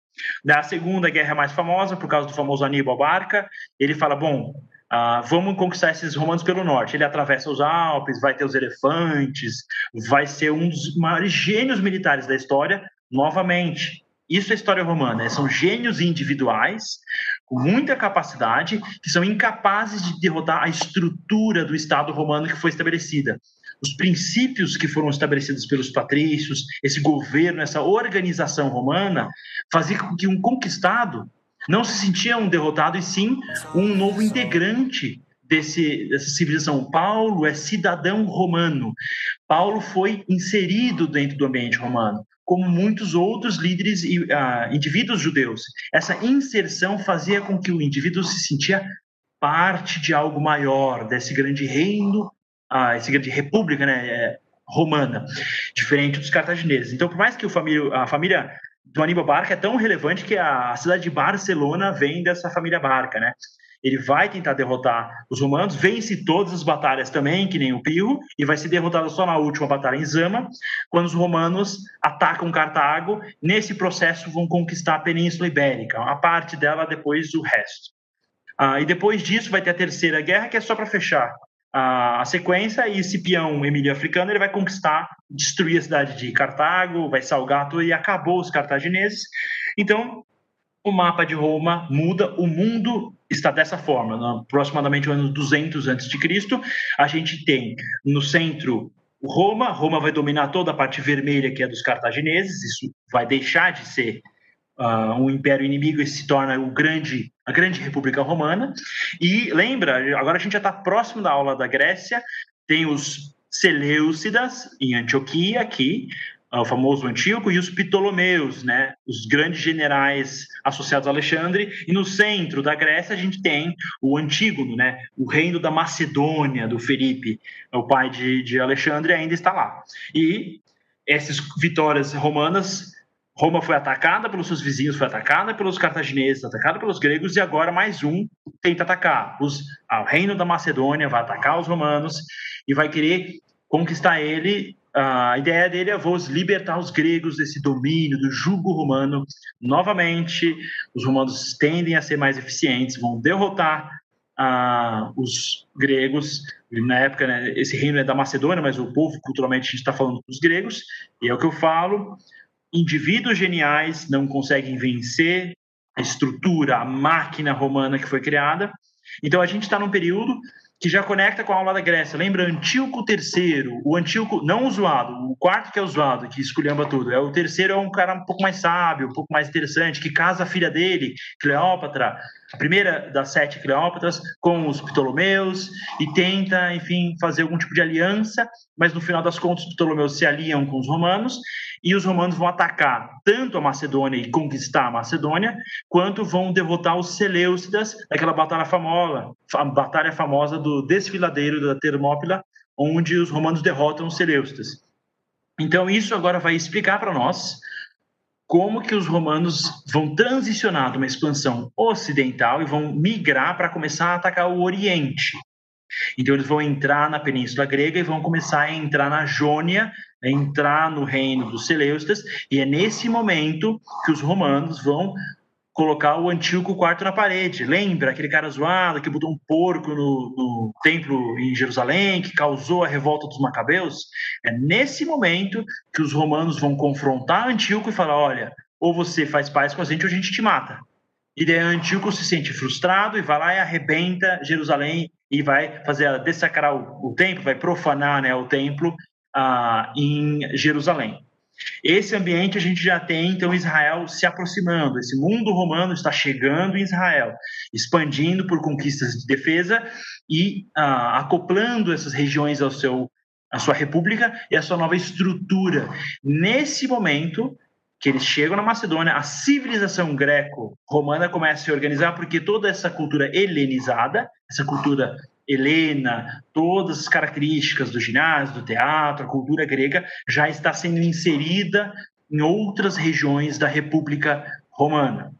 Da Segunda Guerra mais famosa, por causa do famoso Aníbal Barca, ele fala: bom, ah, vamos conquistar esses romanos pelo norte. Ele atravessa os Alpes, vai ter os elefantes, vai ser um dos maiores gênios militares da história, novamente. Isso é história romana, né? são gênios individuais com muita capacidade que são incapazes de derrotar a estrutura do Estado romano que foi estabelecida. Os princípios que foram estabelecidos pelos patrícios, esse governo, essa organização romana, fazia com que um conquistado não se sentia um derrotado e sim um novo integrante desse, dessa civilização. Paulo é cidadão romano. Paulo foi inserido dentro do ambiente romano como muitos outros líderes e uh, indivíduos judeus. Essa inserção fazia com que o indivíduo se sentia parte de algo maior, desse grande reino, uh, essa grande república né, é, romana, diferente dos cartagineses. Então, por mais que família, a família do Aníbal Barca é tão relevante que a cidade de Barcelona vem dessa família Barca, né? Ele vai tentar derrotar os romanos, vence todas as batalhas também, que nem o Pirro, e vai ser derrotado só na última batalha em Zama, quando os romanos atacam Cartago. Nesse processo, vão conquistar a Península Ibérica, a parte dela, depois o resto. Ah, e depois disso, vai ter a Terceira Guerra, que é só para fechar a, sequência, e Cipião, Emílio Africano, ele vai conquistar, destruir a cidade de Cartago, vai salgar tudo, e acabou os cartagineses. Então, o mapa de Roma muda, o mundo está dessa forma. No, aproximadamente no ano 200 a.C., a gente tem no centro Roma, Roma vai dominar toda a parte vermelha que é dos cartagineses, isso vai deixar de ser uh, um império inimigo e se torna o grande, a grande República Romana. E lembra, agora a gente já está próximo da aula da Grécia, tem os Seleucidas em Antioquia aqui, o famoso Antíoco, e os Ptolomeus, né, os grandes generais associados a Alexandre, e no centro da Grécia a gente tem o Antígono, né, o reino da Macedônia, do Felipe, o pai de, de Alexandre, ainda está lá. E essas vitórias romanas, Roma foi atacada pelos seus vizinhos, foi atacada pelos cartagineses, atacada pelos gregos, e agora mais um tenta atacar. Os, o reino da Macedônia vai atacar os romanos e vai querer conquistar ele a ideia dele é vou libertar os gregos desse domínio, do jugo romano. Novamente, os romanos tendem a ser mais eficientes, vão derrotar uh, os gregos. Na época, né, esse reino é da Macedônia, mas o povo, culturalmente, a gente está falando dos gregos, e é o que eu falo. Indivíduos geniais não conseguem vencer a estrutura, a máquina romana que foi criada. Então, a gente está num período que já conecta com a aula da Grécia. Lembra Antíoco III, o Antíoco não o zoado, o quarto que é o zoado, que esculhamba tudo. É o terceiro é um cara um pouco mais sábio, um pouco mais interessante, que casa a filha dele, Cleópatra, a primeira das sete Cleópatras, com os Ptolomeus e tenta, enfim, fazer algum tipo de aliança, mas no final das contas os Ptolomeus se aliam com os romanos e os romanos vão atacar tanto a Macedônia e conquistar a Macedônia, quanto vão derrotar os Seleucidas naquela batalha famosa, a batalha famosa do desfiladeiro da Termópila, onde os romanos derrotam os Seleucidas. Então isso agora vai explicar para nós como que os romanos vão transicionar de uma expansão ocidental e vão migrar para começar a atacar o Oriente. Então eles vão entrar na Península Grega e vão começar a entrar na Jônia, a entrar no reino dos Seleucidas, e é nesse momento que os romanos vão colocar o Antíoco quarto na parede. Lembra aquele cara zoado que botou um porco no, no, templo em Jerusalém, que causou a revolta dos macabeus? É nesse momento que os romanos vão confrontar Antíoco e falar: olha, ou você faz paz com a gente ou a gente te mata. E daí Antíoco se sente frustrado e vai lá e arrebenta Jerusalém e vai fazer dessacrar o, o templo, vai profanar né, o templo ah, em Jerusalém. Esse ambiente a gente já tem, então, Israel se aproximando. Esse mundo romano está chegando em Israel, expandindo por conquistas de defesa e ah, acoplando essas regiões ao seu, à sua república e à sua nova estrutura. Nesse momento que eles chegam na Macedônia, a civilização greco-romana começa a se organizar porque toda essa cultura helenizada, essa cultura helena, todas as características do ginásio, do teatro, a cultura grega já está sendo inserida em outras regiões da República Romana.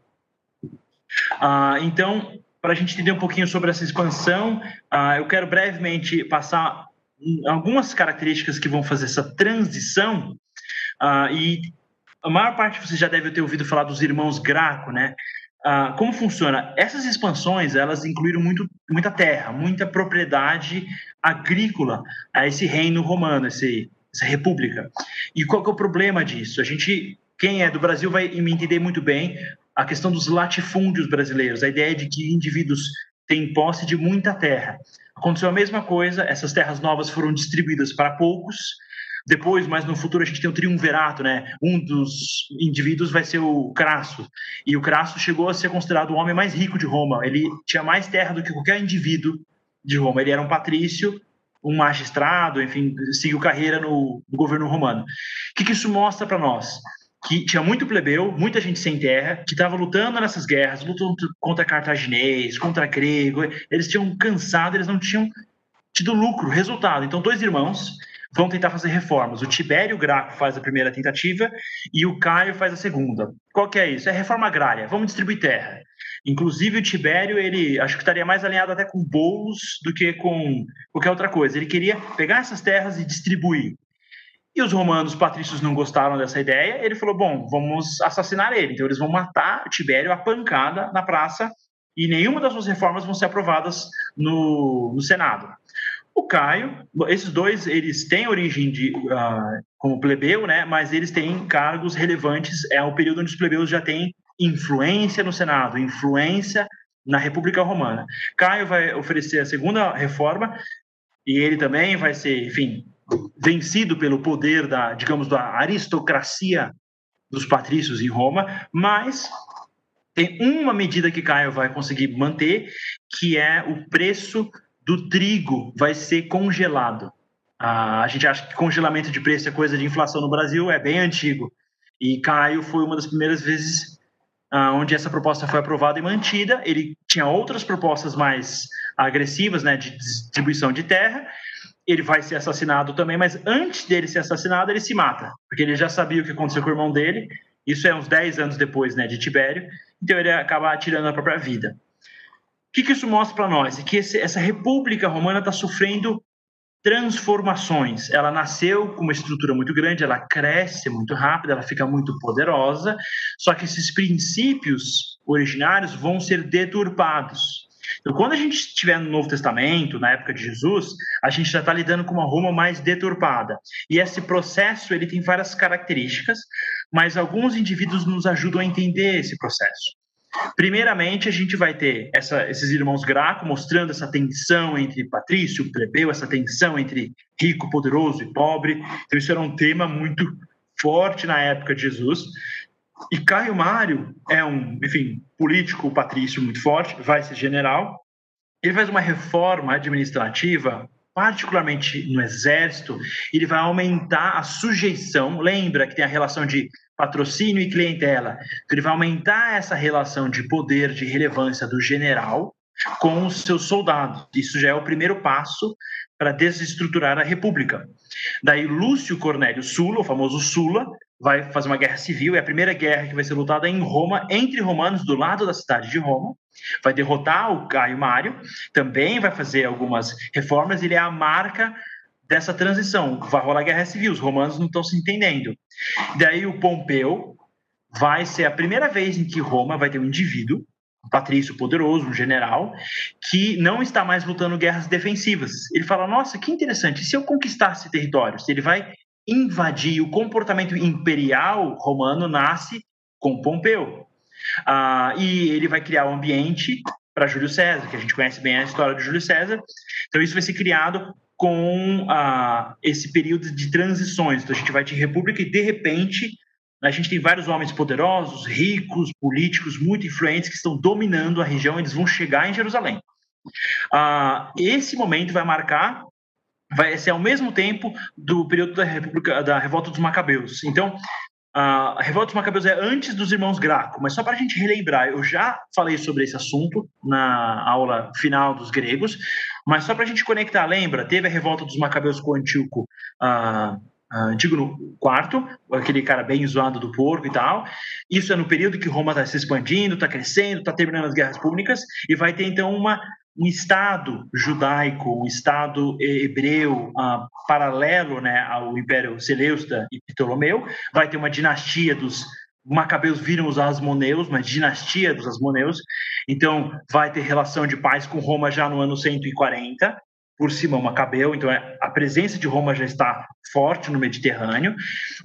Ah, então, para a gente entender um pouquinho sobre essa expansão, ah, eu quero brevemente passar algumas características que vão fazer essa transição. Ah, e a maior parte você já deve ter ouvido falar dos irmãos Graco, né? Ah, como funciona? Essas expansões elas incluíram muito, muita terra, muita propriedade agrícola a esse reino romano, esse, essa república. E qual é o problema disso? A gente, quem é do Brasil vai me entender muito bem a questão dos latifúndios brasileiros, a ideia de que indivíduos têm posse de muita terra. Aconteceu a mesma coisa, essas terras novas foram distribuídas para poucos, depois, mais no futuro, a gente tem o triunvirato, né? Um dos indivíduos vai ser o Crasso. E o Crasso chegou a ser considerado o homem mais rico de Roma. Ele tinha mais terra do que qualquer indivíduo de Roma. Ele era um patrício, um magistrado, enfim, seguiu carreira no, no governo romano. O que, que isso mostra para nós? que tinha muito plebeu, muita gente sem terra, que estava lutando nessas guerras, lutando contra cartaginês, contra grego. Eles tinham cansado, eles não tinham tido lucro, resultado. Então, dois irmãos vão tentar fazer reformas. O Tibério Graco faz a primeira tentativa e o Caio faz a segunda. Qual que é isso? É reforma agrária. Vamos distribuir terra. Inclusive o Tibério, ele acho que estaria mais alinhado até com bolos do que com qualquer outra coisa. Ele queria pegar essas terras e distribuir. E os romanos patrícios não gostaram dessa ideia. Ele falou: bom, vamos assassinar ele. Então eles vão matar Tibério a pancada na praça e nenhuma das suas reformas vão ser aprovadas no, no Senado. O Caio, esses dois, eles têm origem de, uh, como plebeu, né? Mas eles têm cargos relevantes. É o período onde os plebeus já têm influência no Senado, influência na República Romana. Caio vai oferecer a segunda reforma e ele também vai ser, enfim, vencido pelo poder da, digamos, da aristocracia dos patrícios em Roma, mas tem uma medida que Caio vai conseguir manter, que é o preço do trigo vai ser congelado. Ah, a gente acha que congelamento de preço é coisa de inflação no Brasil, é bem antigo. E Caio foi uma das primeiras vezes ah, onde essa proposta foi aprovada e mantida. Ele tinha outras propostas mais agressivas, né, de distribuição de terra. Ele vai ser assassinado também, mas antes dele ser assassinado, ele se mata, porque ele já sabia o que aconteceu com o irmão dele. Isso é uns 10 anos depois, né, de Tibério. Então ele acaba tirando a própria vida. O que, que isso mostra para nós? É que esse, essa República Romana está sofrendo transformações. Ela nasceu com uma estrutura muito grande, ela cresce muito rápido, ela fica muito poderosa, só que esses princípios originários vão ser deturpados. Então, quando a gente estiver no Novo Testamento, na época de Jesus, a gente já está lidando com uma Roma mais deturpada. E esse processo ele tem várias características, mas alguns indivíduos nos ajudam a entender esse processo. Primeiramente, a gente vai ter essa, esses irmãos Graco mostrando essa tensão entre patrício e plebeu, essa tensão entre rico, poderoso e pobre. Então, isso era um tema muito forte na época de Jesus. E Caio Mário é um, enfim, político patrício muito forte, vai ser general. Ele faz uma reforma administrativa, particularmente no exército, ele vai aumentar a sujeição. Lembra que tem a relação de patrocínio e clientela. Então, ele vai aumentar essa relação de poder, de relevância do general com os seus soldados. Isso já é o primeiro passo para desestruturar a República. Daí Lúcio Cornélio Sula, o famoso Sula, vai fazer uma guerra civil, é a primeira guerra que vai ser lutada em Roma, entre romanos, do lado da cidade de Roma. Vai derrotar o Caio Mário, também vai fazer algumas reformas, ele é a marca dessa transição. Vai rolar guerra civil, os romanos não estão se entendendo. Daí o Pompeu vai ser a primeira vez em que Roma vai ter um indivíduo, um patrício poderoso, um general, que não está mais lutando guerras defensivas. Ele fala: Nossa, que interessante, se eu conquistasse territórios? Ele vai invadir. O comportamento imperial romano nasce com Pompeu. Ah, e ele vai criar o um ambiente para Júlio César, que a gente conhece bem a história de Júlio César. Então, isso vai ser criado com ah, esse período de transições. Então, a gente vai de república e, de repente, a gente tem vários homens poderosos, ricos, políticos, muito influentes que estão dominando a região, eles vão chegar em Jerusalém. Ah, esse momento vai marcar, vai ser ao mesmo tempo do período da República, da Revolta dos Macabeus. Então, a Revolta dos Macabeus é antes dos irmãos Graco, mas só para a gente relembrar, eu já falei sobre esse assunto na aula final dos gregos, mas só para a gente conectar, lembra? Teve a revolta dos Macabeus com Antíoco uh, Antígono IV, aquele cara bem zoado do porco e tal. Isso é no período que Roma está se expandindo, está crescendo, está terminando as guerras públicas, e vai ter então uma, um Estado judaico, um Estado hebreu uh, paralelo né, ao Império Seleucida e Ptolomeu. Vai ter uma dinastia dos Macabeus viram os Asmoneus, uma dinastia dos Asmoneus. Então, vai ter relação de paz com Roma já no ano 140 por Simão Macabeu, então é, a presença de Roma já está forte no Mediterrâneo.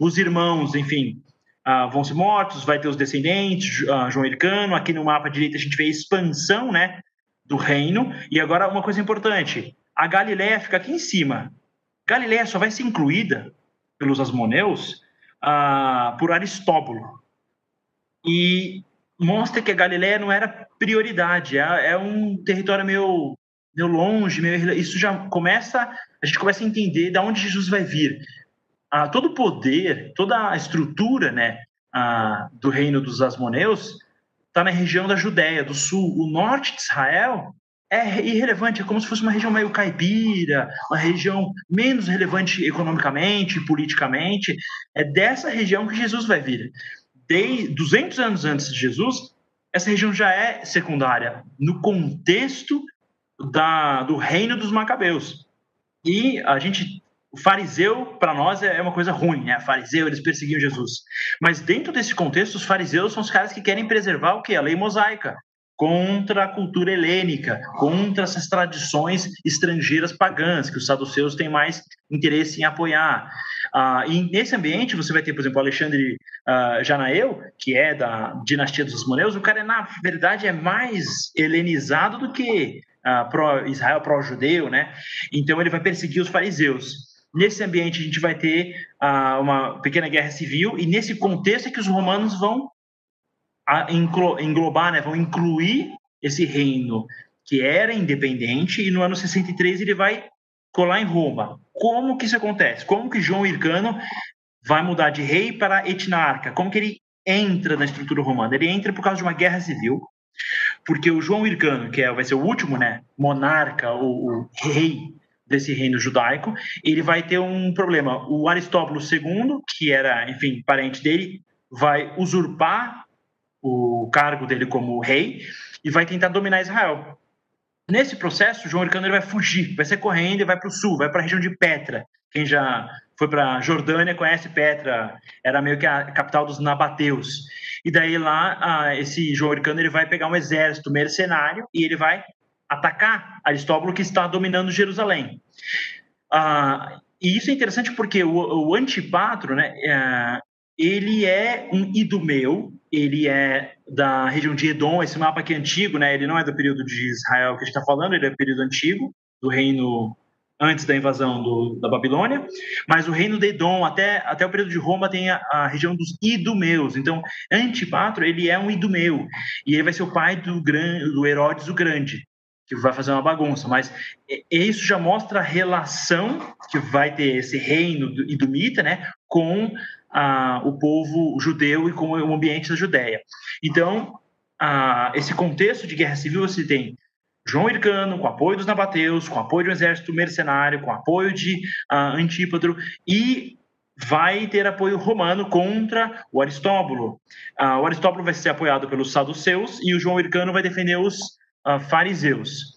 Os irmãos, enfim, uh, vão ser mortos, vai ter os descendentes, uh, João Hircano, aqui no mapa direito a gente vê a expansão né, do reino. E agora uma coisa importante, a Galiléia fica aqui em cima. Galiléia só vai ser incluída pelos asmoneus uh, por Aristóbulo. E mostra que a Galiléia não era prioridade, é, é um território meio meio longe, meio isso já começa, a gente começa a entender de onde Jesus vai vir. Ah, todo o poder, toda a estrutura, né, ah, do reino dos Asmoneus está na região da Judéia, do sul. O norte de Israel é irrelevante, é como se fosse uma região meio caipira, uma região menos relevante economicamente, politicamente. É dessa região que Jesus vai vir. De 200 anos antes de Jesus, essa região já é secundária no contexto da, do reino dos macabeus. E a gente, o fariseu, para nós, é uma coisa ruim, né? Fariseu, eles perseguiam Jesus. Mas dentro desse contexto, os fariseus são os caras que querem preservar o quê? A lei mosaica contra a cultura helênica, contra essas tradições estrangeiras pagãs, que os saduceus têm mais interesse em apoiar. Ah, e nesse ambiente você vai ter, por exemplo, Alexandre ah, que é da dinastia dos Asmoneus, o cara, na verdade, é mais helenizado do que uh, pró-Israel, pró-judeu, né? Então ele vai perseguir os fariseus. Nesse ambiente a gente vai ter uh, uma pequena guerra civil e nesse contexto é que os romanos vão englobar, né? Vão incluir esse reino que era independente e no ano 63 ele vai colar em Roma. Como que isso acontece? Como que João Hircano vai mudar de rei para etnarca? Como que ele entra na estrutura romana? Ele entra por causa de uma guerra civil porque o João Hircano, que é, vai ser o último né, monarca, o, o rei desse reino judaico, ele vai ter um problema. O Aristóbulo II, que era, enfim, parente dele, vai usurpar o cargo dele como rei e vai tentar dominar Israel. Nesse processo, João Hircano vai fugir, vai ser correndo e vai para o sul, vai para a região de Petra. Quem já foi para Jordânia conhece Petra, era meio que a capital dos nabateus. E daí lá, esse João Hircano ele vai pegar um exército mercenário e ele vai atacar Aristóbulo que está dominando Jerusalém. Ah, e isso é interessante porque o, o Antipatro, né, é, ele é um idumeu, ele é da região de Edom, esse mapa aqui é antigo, né, ele não é do período de Israel que a gente está falando, ele é do período antigo, do reino antes da invasão do, da Babilônia, mas o reino de Edom, até, até o período de Roma, tem a, a, região dos Idumeus. Então, Antipatro, ele é um Idumeu, e ele vai ser o pai do, gran, do Herodes o Grande, que vai fazer uma bagunça, mas isso já mostra a relação que vai ter esse reino idumita, né, com a, o povo judeu e com o ambiente da Judéia. Então, a, esse contexto de guerra civil você tem João Hircano, com apoio dos nabateus, com apoio de um exército mercenário, com apoio de uh, Antípatro, e vai ter apoio romano contra o Aristóbulo. O Aristóbulo vai ser apoiado pelos saduceus e o João Hircano vai defender os uh, fariseus.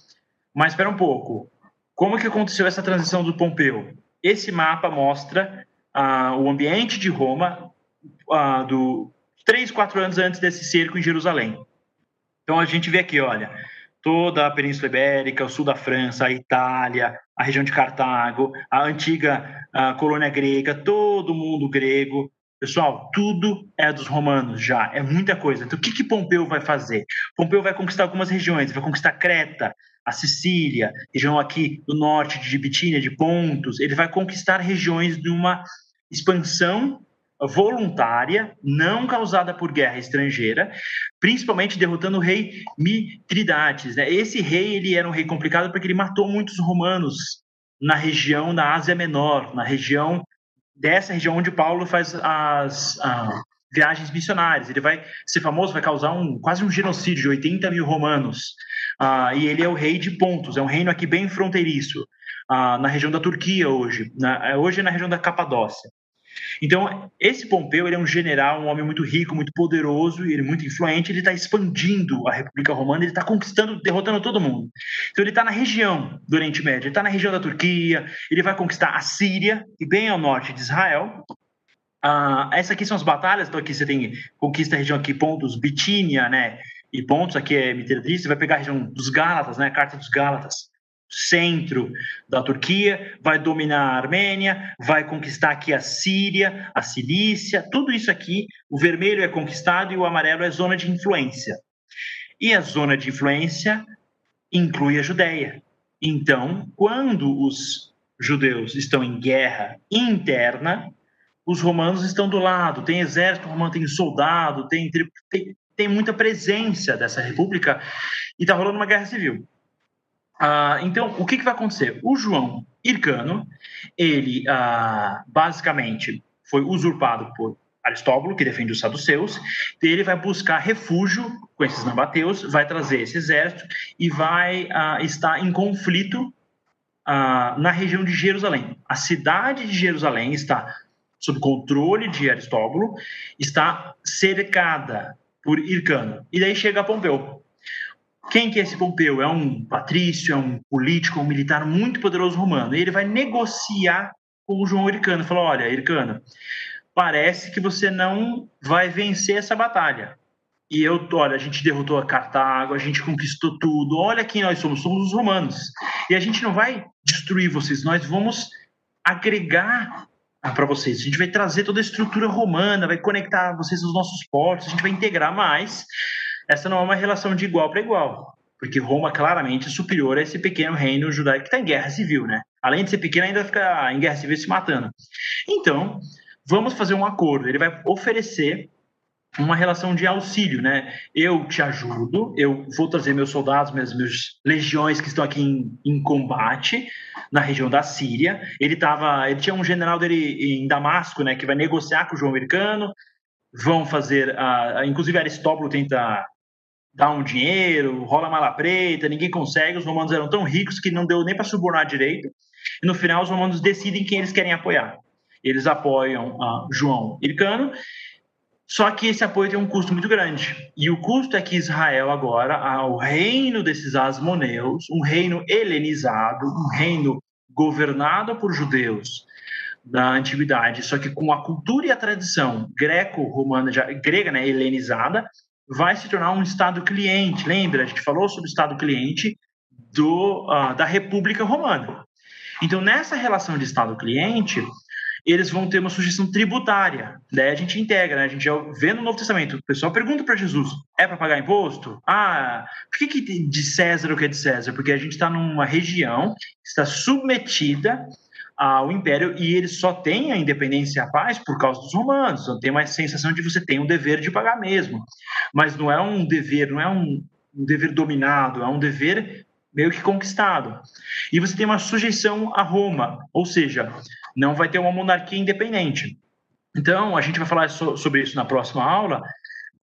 Mas espera um pouco, como que aconteceu essa transição do Pompeu? Esse mapa mostra o ambiente de Roma do três, quatro anos antes desse cerco em Jerusalém. Então a gente vê aqui, olha, toda a Península Ibérica, o sul da França, a Itália, a região de Cartago, a antiga colônia grega, todo mundo grego. Pessoal, tudo é dos romanos já, é muita coisa. Então, o que, que Pompeu vai fazer? Pompeu vai conquistar algumas regiões, vai conquistar Creta, a Sicília, região aqui do norte de Bitínia, de Pontos. Ele vai conquistar regiões de uma expansão voluntária, não causada por guerra estrangeira, principalmente derrotando o rei Mitridates. Né? Esse rei ele era um rei complicado porque ele matou muitos romanos na região da Ásia Menor, na região dessa região onde Paulo faz as, viagens missionárias. Ele vai ser famoso, vai causar um quase um genocídio de 80 mil romanos. Ah, e ele é o rei de Pontos, é um reino aqui bem fronteiriço, ah, na região da Turquia hoje, na, hoje é na região da Capadócia. Então, esse Pompeu ele é um general, um homem muito rico, muito poderoso, ele é muito influente, ele está expandindo a República Romana, ele está conquistando, derrotando todo mundo. Então, ele está na região do Oriente Médio, ele está na região da Turquia, ele vai conquistar a Síria, e bem ao norte de Israel. Ah, essa aqui são as batalhas, então aqui você tem conquista a região aqui, pontos Bitínia, né, e pontos, aqui é Miterdis, você vai pegar a região dos Gálatas, né, a Carta dos Gálatas, centro da Turquia, vai dominar a Armênia, vai conquistar aqui a Síria, a Cilícia, tudo isso aqui, o vermelho é conquistado e o amarelo é zona de influência. E a zona de influência inclui a Judéia. Então, quando os judeus estão em guerra interna, os romanos estão do lado, tem exército romano, tem soldado, tem, tem, tem muita presença dessa república e está rolando uma guerra civil. Ah, então, o que, que, vai acontecer? O João Hircano, ele ah, basicamente foi usurpado por Aristóbulo, que defende os saduceus, ele vai buscar refúgio com esses nabateus, vai trazer esse exército e vai ah, estar em conflito na região de Jerusalém. A cidade de Jerusalém está sob controle de Aristóbulo, está cercada por Hircano. E daí chega Pompeu. Quem que é esse Pompeu? É um patrício, é um político, um militar muito poderoso romano. E ele vai negociar com o João Hircano. Falou: olha, Hircano, parece que você não vai vencer essa batalha. E eu, olha, a gente derrotou a Cartago, a gente conquistou tudo. Olha quem nós somos, somos os romanos. E a gente não vai destruir vocês, nós vamos agregar para vocês. A gente vai trazer toda a estrutura romana, vai conectar vocês aos nossos portos, a gente vai integrar mais essa não é uma relação de igual para igual, porque Roma claramente é superior a esse pequeno reino judaico que está em guerra civil, né? Além de ser pequeno, ainda fica em guerra civil se matando. Então, vamos fazer um acordo. Ele vai oferecer uma relação de auxílio, né? Eu te ajudo, eu vou trazer meus soldados, meus, meus legiões que estão aqui em, em, combate na região da Síria. Ele tava, ele tinha um general dele em Damasco, né, que vai negociar com o João Americano. Vão fazer, uh, inclusive Aristóbulo tenta dá um dinheiro, rola mala preta, ninguém consegue. Os romanos eram tão ricos que não deu nem para subornar direito. E no final, os romanos decidem quem eles querem apoiar. Eles apoiam a João Hircano, só que esse apoio tem um custo muito grande. E o custo é que Israel agora, o reino desses asmoneus, um reino helenizado, um reino governado por judeus da antiguidade, só que com a cultura e a tradição greco-romana, grega, né, helenizada, vai se tornar um Estado cliente. Lembra, a gente falou sobre o Estado cliente do, uh, da República Romana. Então, nessa relação de Estado cliente, eles vão ter uma sugestão tributária. Daí a gente integra, né? A gente já vê no Novo Testamento. O pessoal pergunta para Jesus: é para pagar imposto? Ah, por que, que de César o que é de César? Porque a gente está numa região que está submetida ao império e ele só tem a independência e a paz por causa dos romanos. Então tem uma sensação de você tem um dever de pagar mesmo, mas não é um dever, não é um, um dever dominado, é um dever meio que conquistado. E você tem uma sujeição a Roma, ou seja, não vai ter uma monarquia independente. Então, a gente vai falar so sobre isso na próxima aula.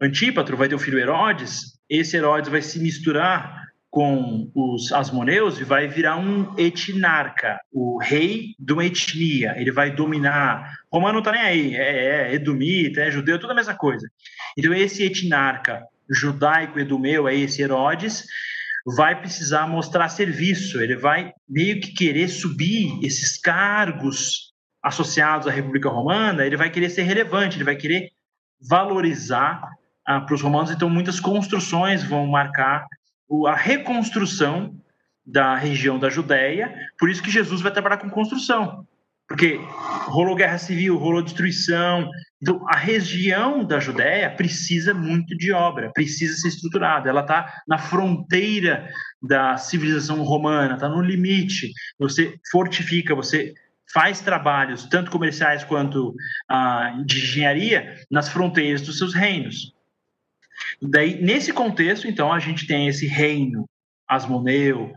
Antípatro vai ter o filho Herodes, esse Herodes vai se misturar com os asmoneus e vai virar um etnarca, o rei de uma etnia. Ele vai dominar. Romano não está nem aí, é, é edumita, é judeu, tudo a mesma coisa. Então, esse etnarca judaico-edumeu, é esse Herodes, vai precisar mostrar serviço, ele vai meio que querer subir esses cargos associados à República Romana, ele vai querer ser relevante, ele vai querer valorizar ah, para os romanos. Então, muitas construções vão marcar a reconstrução da região da Judéia, por isso que Jesus vai trabalhar com construção, porque rolou guerra civil, rolou destruição, então a região da Judéia precisa muito de obra, precisa ser estruturada, ela está na fronteira da civilização romana, está no limite, você fortifica, você faz trabalhos, tanto comerciais quanto ah, de engenharia, nas fronteiras dos seus reinos. Daí, nesse contexto, então, a gente tem esse reino asmoneu,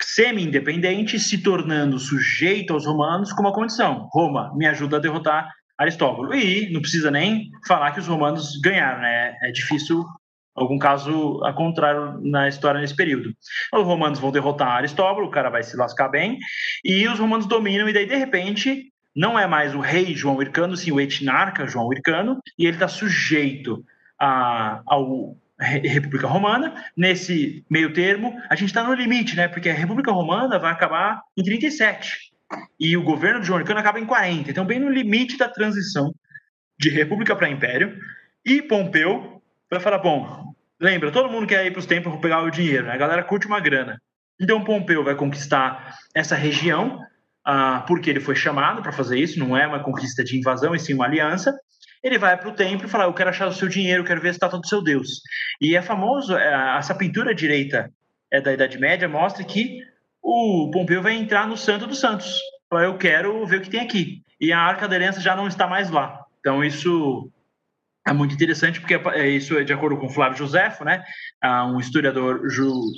semi-independente, se tornando sujeito aos romanos com uma condição: Roma me ajuda a derrotar Aristóbulo. E não precisa nem falar que os romanos ganharam, né? É difícil algum caso a contrário na história nesse período. Os romanos vão derrotar Aristóbulo, o cara vai se lascar bem, e os romanos dominam, e daí, de repente, não é mais o rei João Hircano, sim o etnarca João Hircano, e ele está sujeito a, ao República Romana. Nesse meio termo, a gente está no limite, né? Porque a República Romana vai acabar em 37 e o governo de João Hircano acaba em 40. Então, bem no limite da transição de República para Império. E Pompeu vai falar: bom, lembra, todo mundo quer ir para os templos para pegar o dinheiro, né? a galera curte uma grana. Então, Pompeu vai conquistar essa região, ah, porque ele foi chamado para fazer isso, não é uma conquista de invasão, e sim uma aliança ele vai para o templo e fala: Eu quero achar o seu dinheiro, quero ver a estátua do seu Deus. E é famoso, é, essa pintura direita é da Idade Média mostra que o Pompeu vai entrar no Santo dos Santos. Fala, eu quero ver o que tem aqui. E a Arca da Aliança já não está mais lá. Então isso é muito interessante, porque é, isso é de acordo com Flávio Josefo, né? um historiador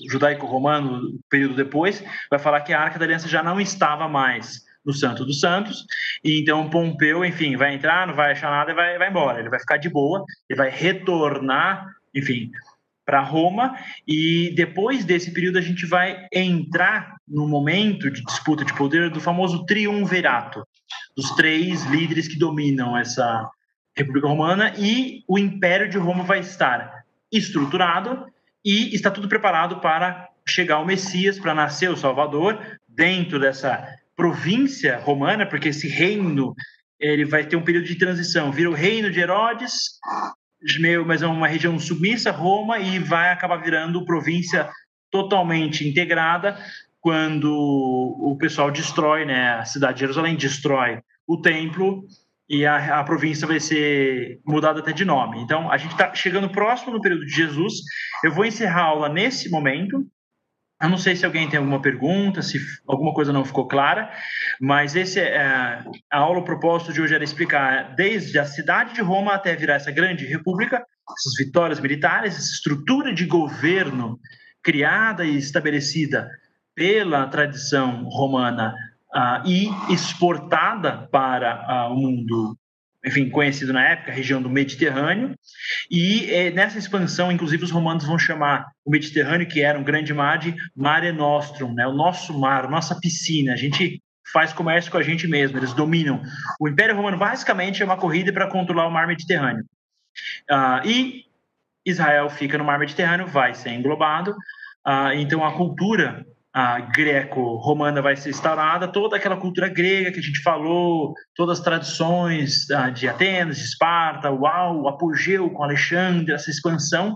judaico-romano, período depois, vai falar que a Arca da Aliança já não estava mais no Santo dos Santos. E então Pompeu, enfim, vai entrar, não vai achar nada e vai, vai embora. Ele vai ficar de boa, ele vai retornar, enfim, para Roma. E depois desse período a gente vai entrar no momento de disputa de poder do famoso triunvirato, dos três líderes que dominam essa República Romana e o Império de Roma vai estar estruturado e está tudo preparado para chegar o Messias, para nascer o Salvador dentro dessa província romana, porque esse reino ele vai ter um período de transição, vira o reino de Herodes, meio, mas é uma região submissa Roma e vai acabar virando província totalmente integrada quando o pessoal destrói, né, a cidade de Jerusalém destrói o templo e a, a província vai ser mudada até de nome. Então, a gente está chegando próximo no período de Jesus. Eu vou encerrar a aula nesse momento. Eu não sei se alguém tem alguma pergunta, se alguma coisa não ficou clara, mas esse é, a aula, o propósito de hoje era explicar desde a cidade de Roma até virar essa grande república, essas vitórias militares, essa estrutura de governo criada e estabelecida pela tradição romana uh, e exportada para uh, o mundo enfim, conhecido na época, região do Mediterrâneo, e é, nessa expansão, inclusive, os romanos vão chamar o Mediterrâneo, que era um grande mar, de Mare Nostrum, né? o nosso mar, nossa piscina, a gente faz comércio com a gente mesmo, eles dominam. O Império Romano, basicamente, é uma corrida para controlar o mar Mediterrâneo. Uh, e Israel fica no mar Mediterrâneo, vai ser englobado, uh, então a cultura a greco-romana vai ser instaurada, toda aquela cultura grega que a gente falou, todas as tradições ah, de Atenas, de Esparta, uau, o apogeu com Alexandre, essa expansão,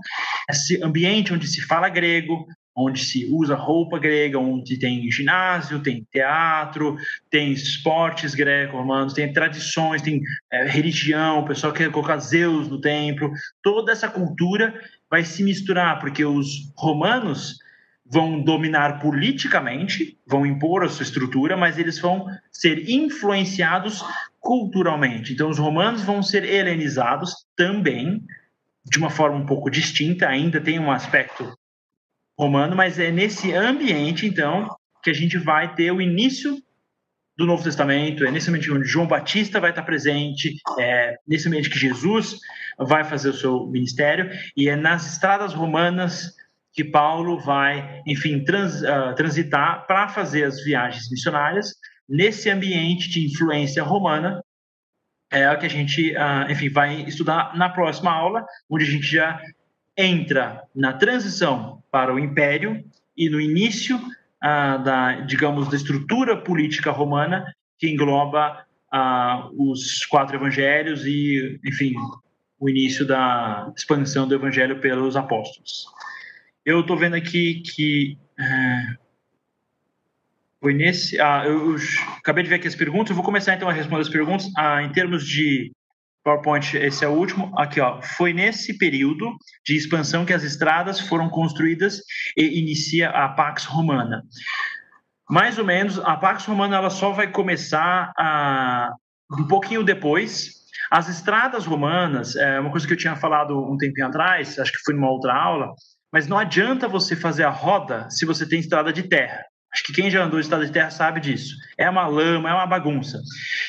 esse ambiente onde se fala grego, onde se usa roupa grega, onde tem ginásio, tem teatro, tem esportes greco-romanos, tem tradições, tem é, religião, o pessoal quer colocar Zeus no templo, toda essa cultura vai se misturar, porque os romanos vão dominar politicamente, vão impor a sua estrutura, mas eles vão ser influenciados culturalmente. Então, os romanos vão ser helenizados também, de uma forma um pouco distinta, ainda tem um aspecto romano, mas é nesse ambiente, então, que a gente vai ter o início do Novo Testamento, é nesse ambiente onde João Batista vai estar presente, é nesse ambiente que Jesus vai fazer o seu ministério, e é nas estradas romanas que Paulo vai, enfim, trans, uh, transitar para fazer as viagens missionárias nesse ambiente de influência romana, é o que a gente, uh, enfim, vai estudar na próxima aula, onde a gente já entra na transição para o império e no início uh, da, digamos, da estrutura política romana que engloba os quatro evangelhos e, enfim, o início da expansão do evangelho pelos apóstolos. Eu estou vendo aqui que é, foi nesse. Ah, eu, eu, acabei de ver aqui as perguntas. Eu vou começar então a responder as perguntas. Ah, em termos de PowerPoint, esse é o último. Aqui, ó. Foi nesse período de expansão que as estradas foram construídas e inicia a Pax Romana. Mais ou menos, a Pax Romana ela só vai começar a, um pouquinho depois. As estradas romanas, é uma coisa que eu tinha falado um tempinho atrás, acho que foi numa outra aula, mas não adianta você fazer a roda se você tem estrada de terra. Acho que quem já andou em estrada de terra sabe disso. É uma lama, é uma bagunça.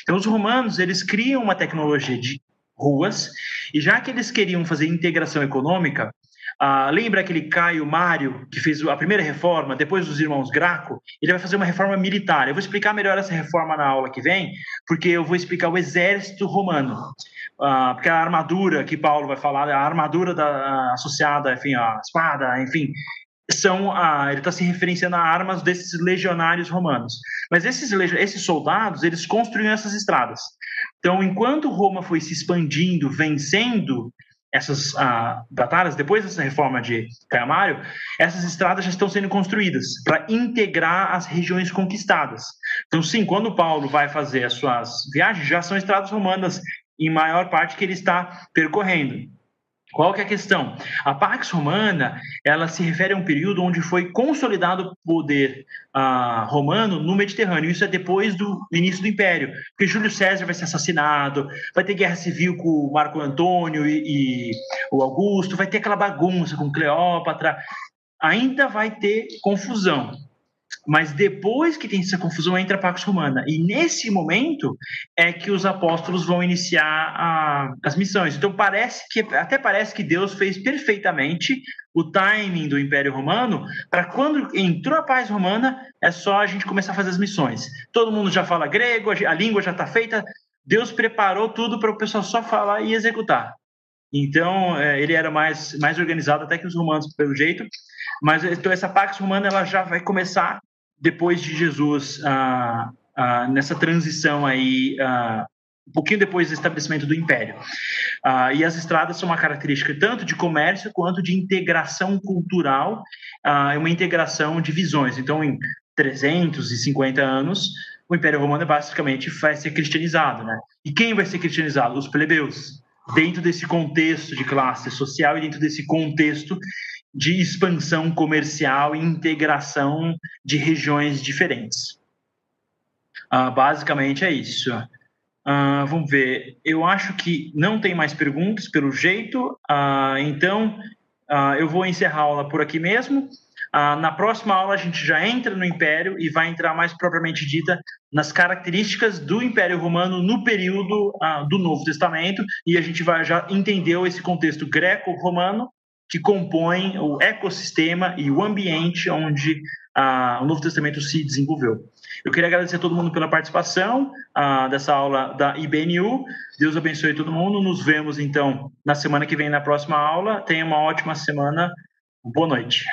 Então, os romanos, eles criam uma tecnologia de ruas, e já que eles queriam fazer integração econômica, Ah, lembra aquele Caio Mário, que fez a primeira reforma, depois dos irmãos Graco? Ele vai fazer uma reforma militar. Eu vou explicar melhor essa reforma na aula que vem, porque eu vou explicar o exército romano. Ah, porque a armadura que Paulo vai falar, a armadura da, associada, enfim, a espada, enfim, são a, ele está se referenciando a armas desses legionários romanos. Mas esses, esses soldados, eles construíam essas estradas. Então, enquanto Roma foi se expandindo, vencendo essas uh, batalhas, depois dessa reforma de Caio essas estradas já estão sendo construídas para integrar as regiões conquistadas. Então, sim, quando Paulo vai fazer as suas viagens, já são estradas romanas em maior parte que ele está percorrendo. Qual que é a questão? A Pax Romana, ela se refere a um período onde foi consolidado o poder uh, romano no Mediterrâneo. Isso é depois do início do Império, porque Júlio César vai ser assassinado, vai ter guerra civil com Marco Antônio e, e o Augusto, vai ter aquela bagunça com Cleópatra. Ainda vai ter confusão. Mas depois que tem essa confusão, entra a Pax Romana. E nesse momento é que os apóstolos vão iniciar a, as missões. Então parece que até parece que Deus fez perfeitamente o timing do Império Romano para quando entrou a paz romana, é só a gente começar a fazer as missões. Todo mundo já fala grego, a língua já está feita. Deus preparou tudo para o pessoal só falar e executar. Então, é, ele era mais, mais organizado até que os romanos, pelo jeito. Mas então, essa Pax Romana ela já vai começar depois de Jesus, ah, ah, nessa transição aí, ah, um pouquinho depois do estabelecimento do Império. Ah, e as estradas são uma característica tanto de comércio quanto de integração cultural, ah, uma integração de visões. Então, em 350 anos, o Império Romano basicamente vai ser cristianizado, né? E quem vai ser cristianizado? Os plebeus. Dentro desse contexto de classe social e dentro desse contexto de expansão comercial e integração de regiões diferentes. Uh, basicamente é isso. Uh, vamos ver. Eu acho que não tem mais perguntas, pelo jeito. Uh, então, eu vou encerrar a aula por aqui mesmo. na próxima aula, a gente já entra no Império e vai entrar mais propriamente dita nas características do Império Romano no período do Novo Testamento. E a gente vai já entendeu esse contexto greco-romano que compõem o ecossistema e o ambiente onde ah, o Novo Testamento se desenvolveu. Eu queria agradecer a todo mundo pela participação ah, dessa aula da IBNU. Deus abençoe todo mundo. Nos vemos, então, na semana que vem, na próxima aula. Tenha uma ótima semana. Boa noite.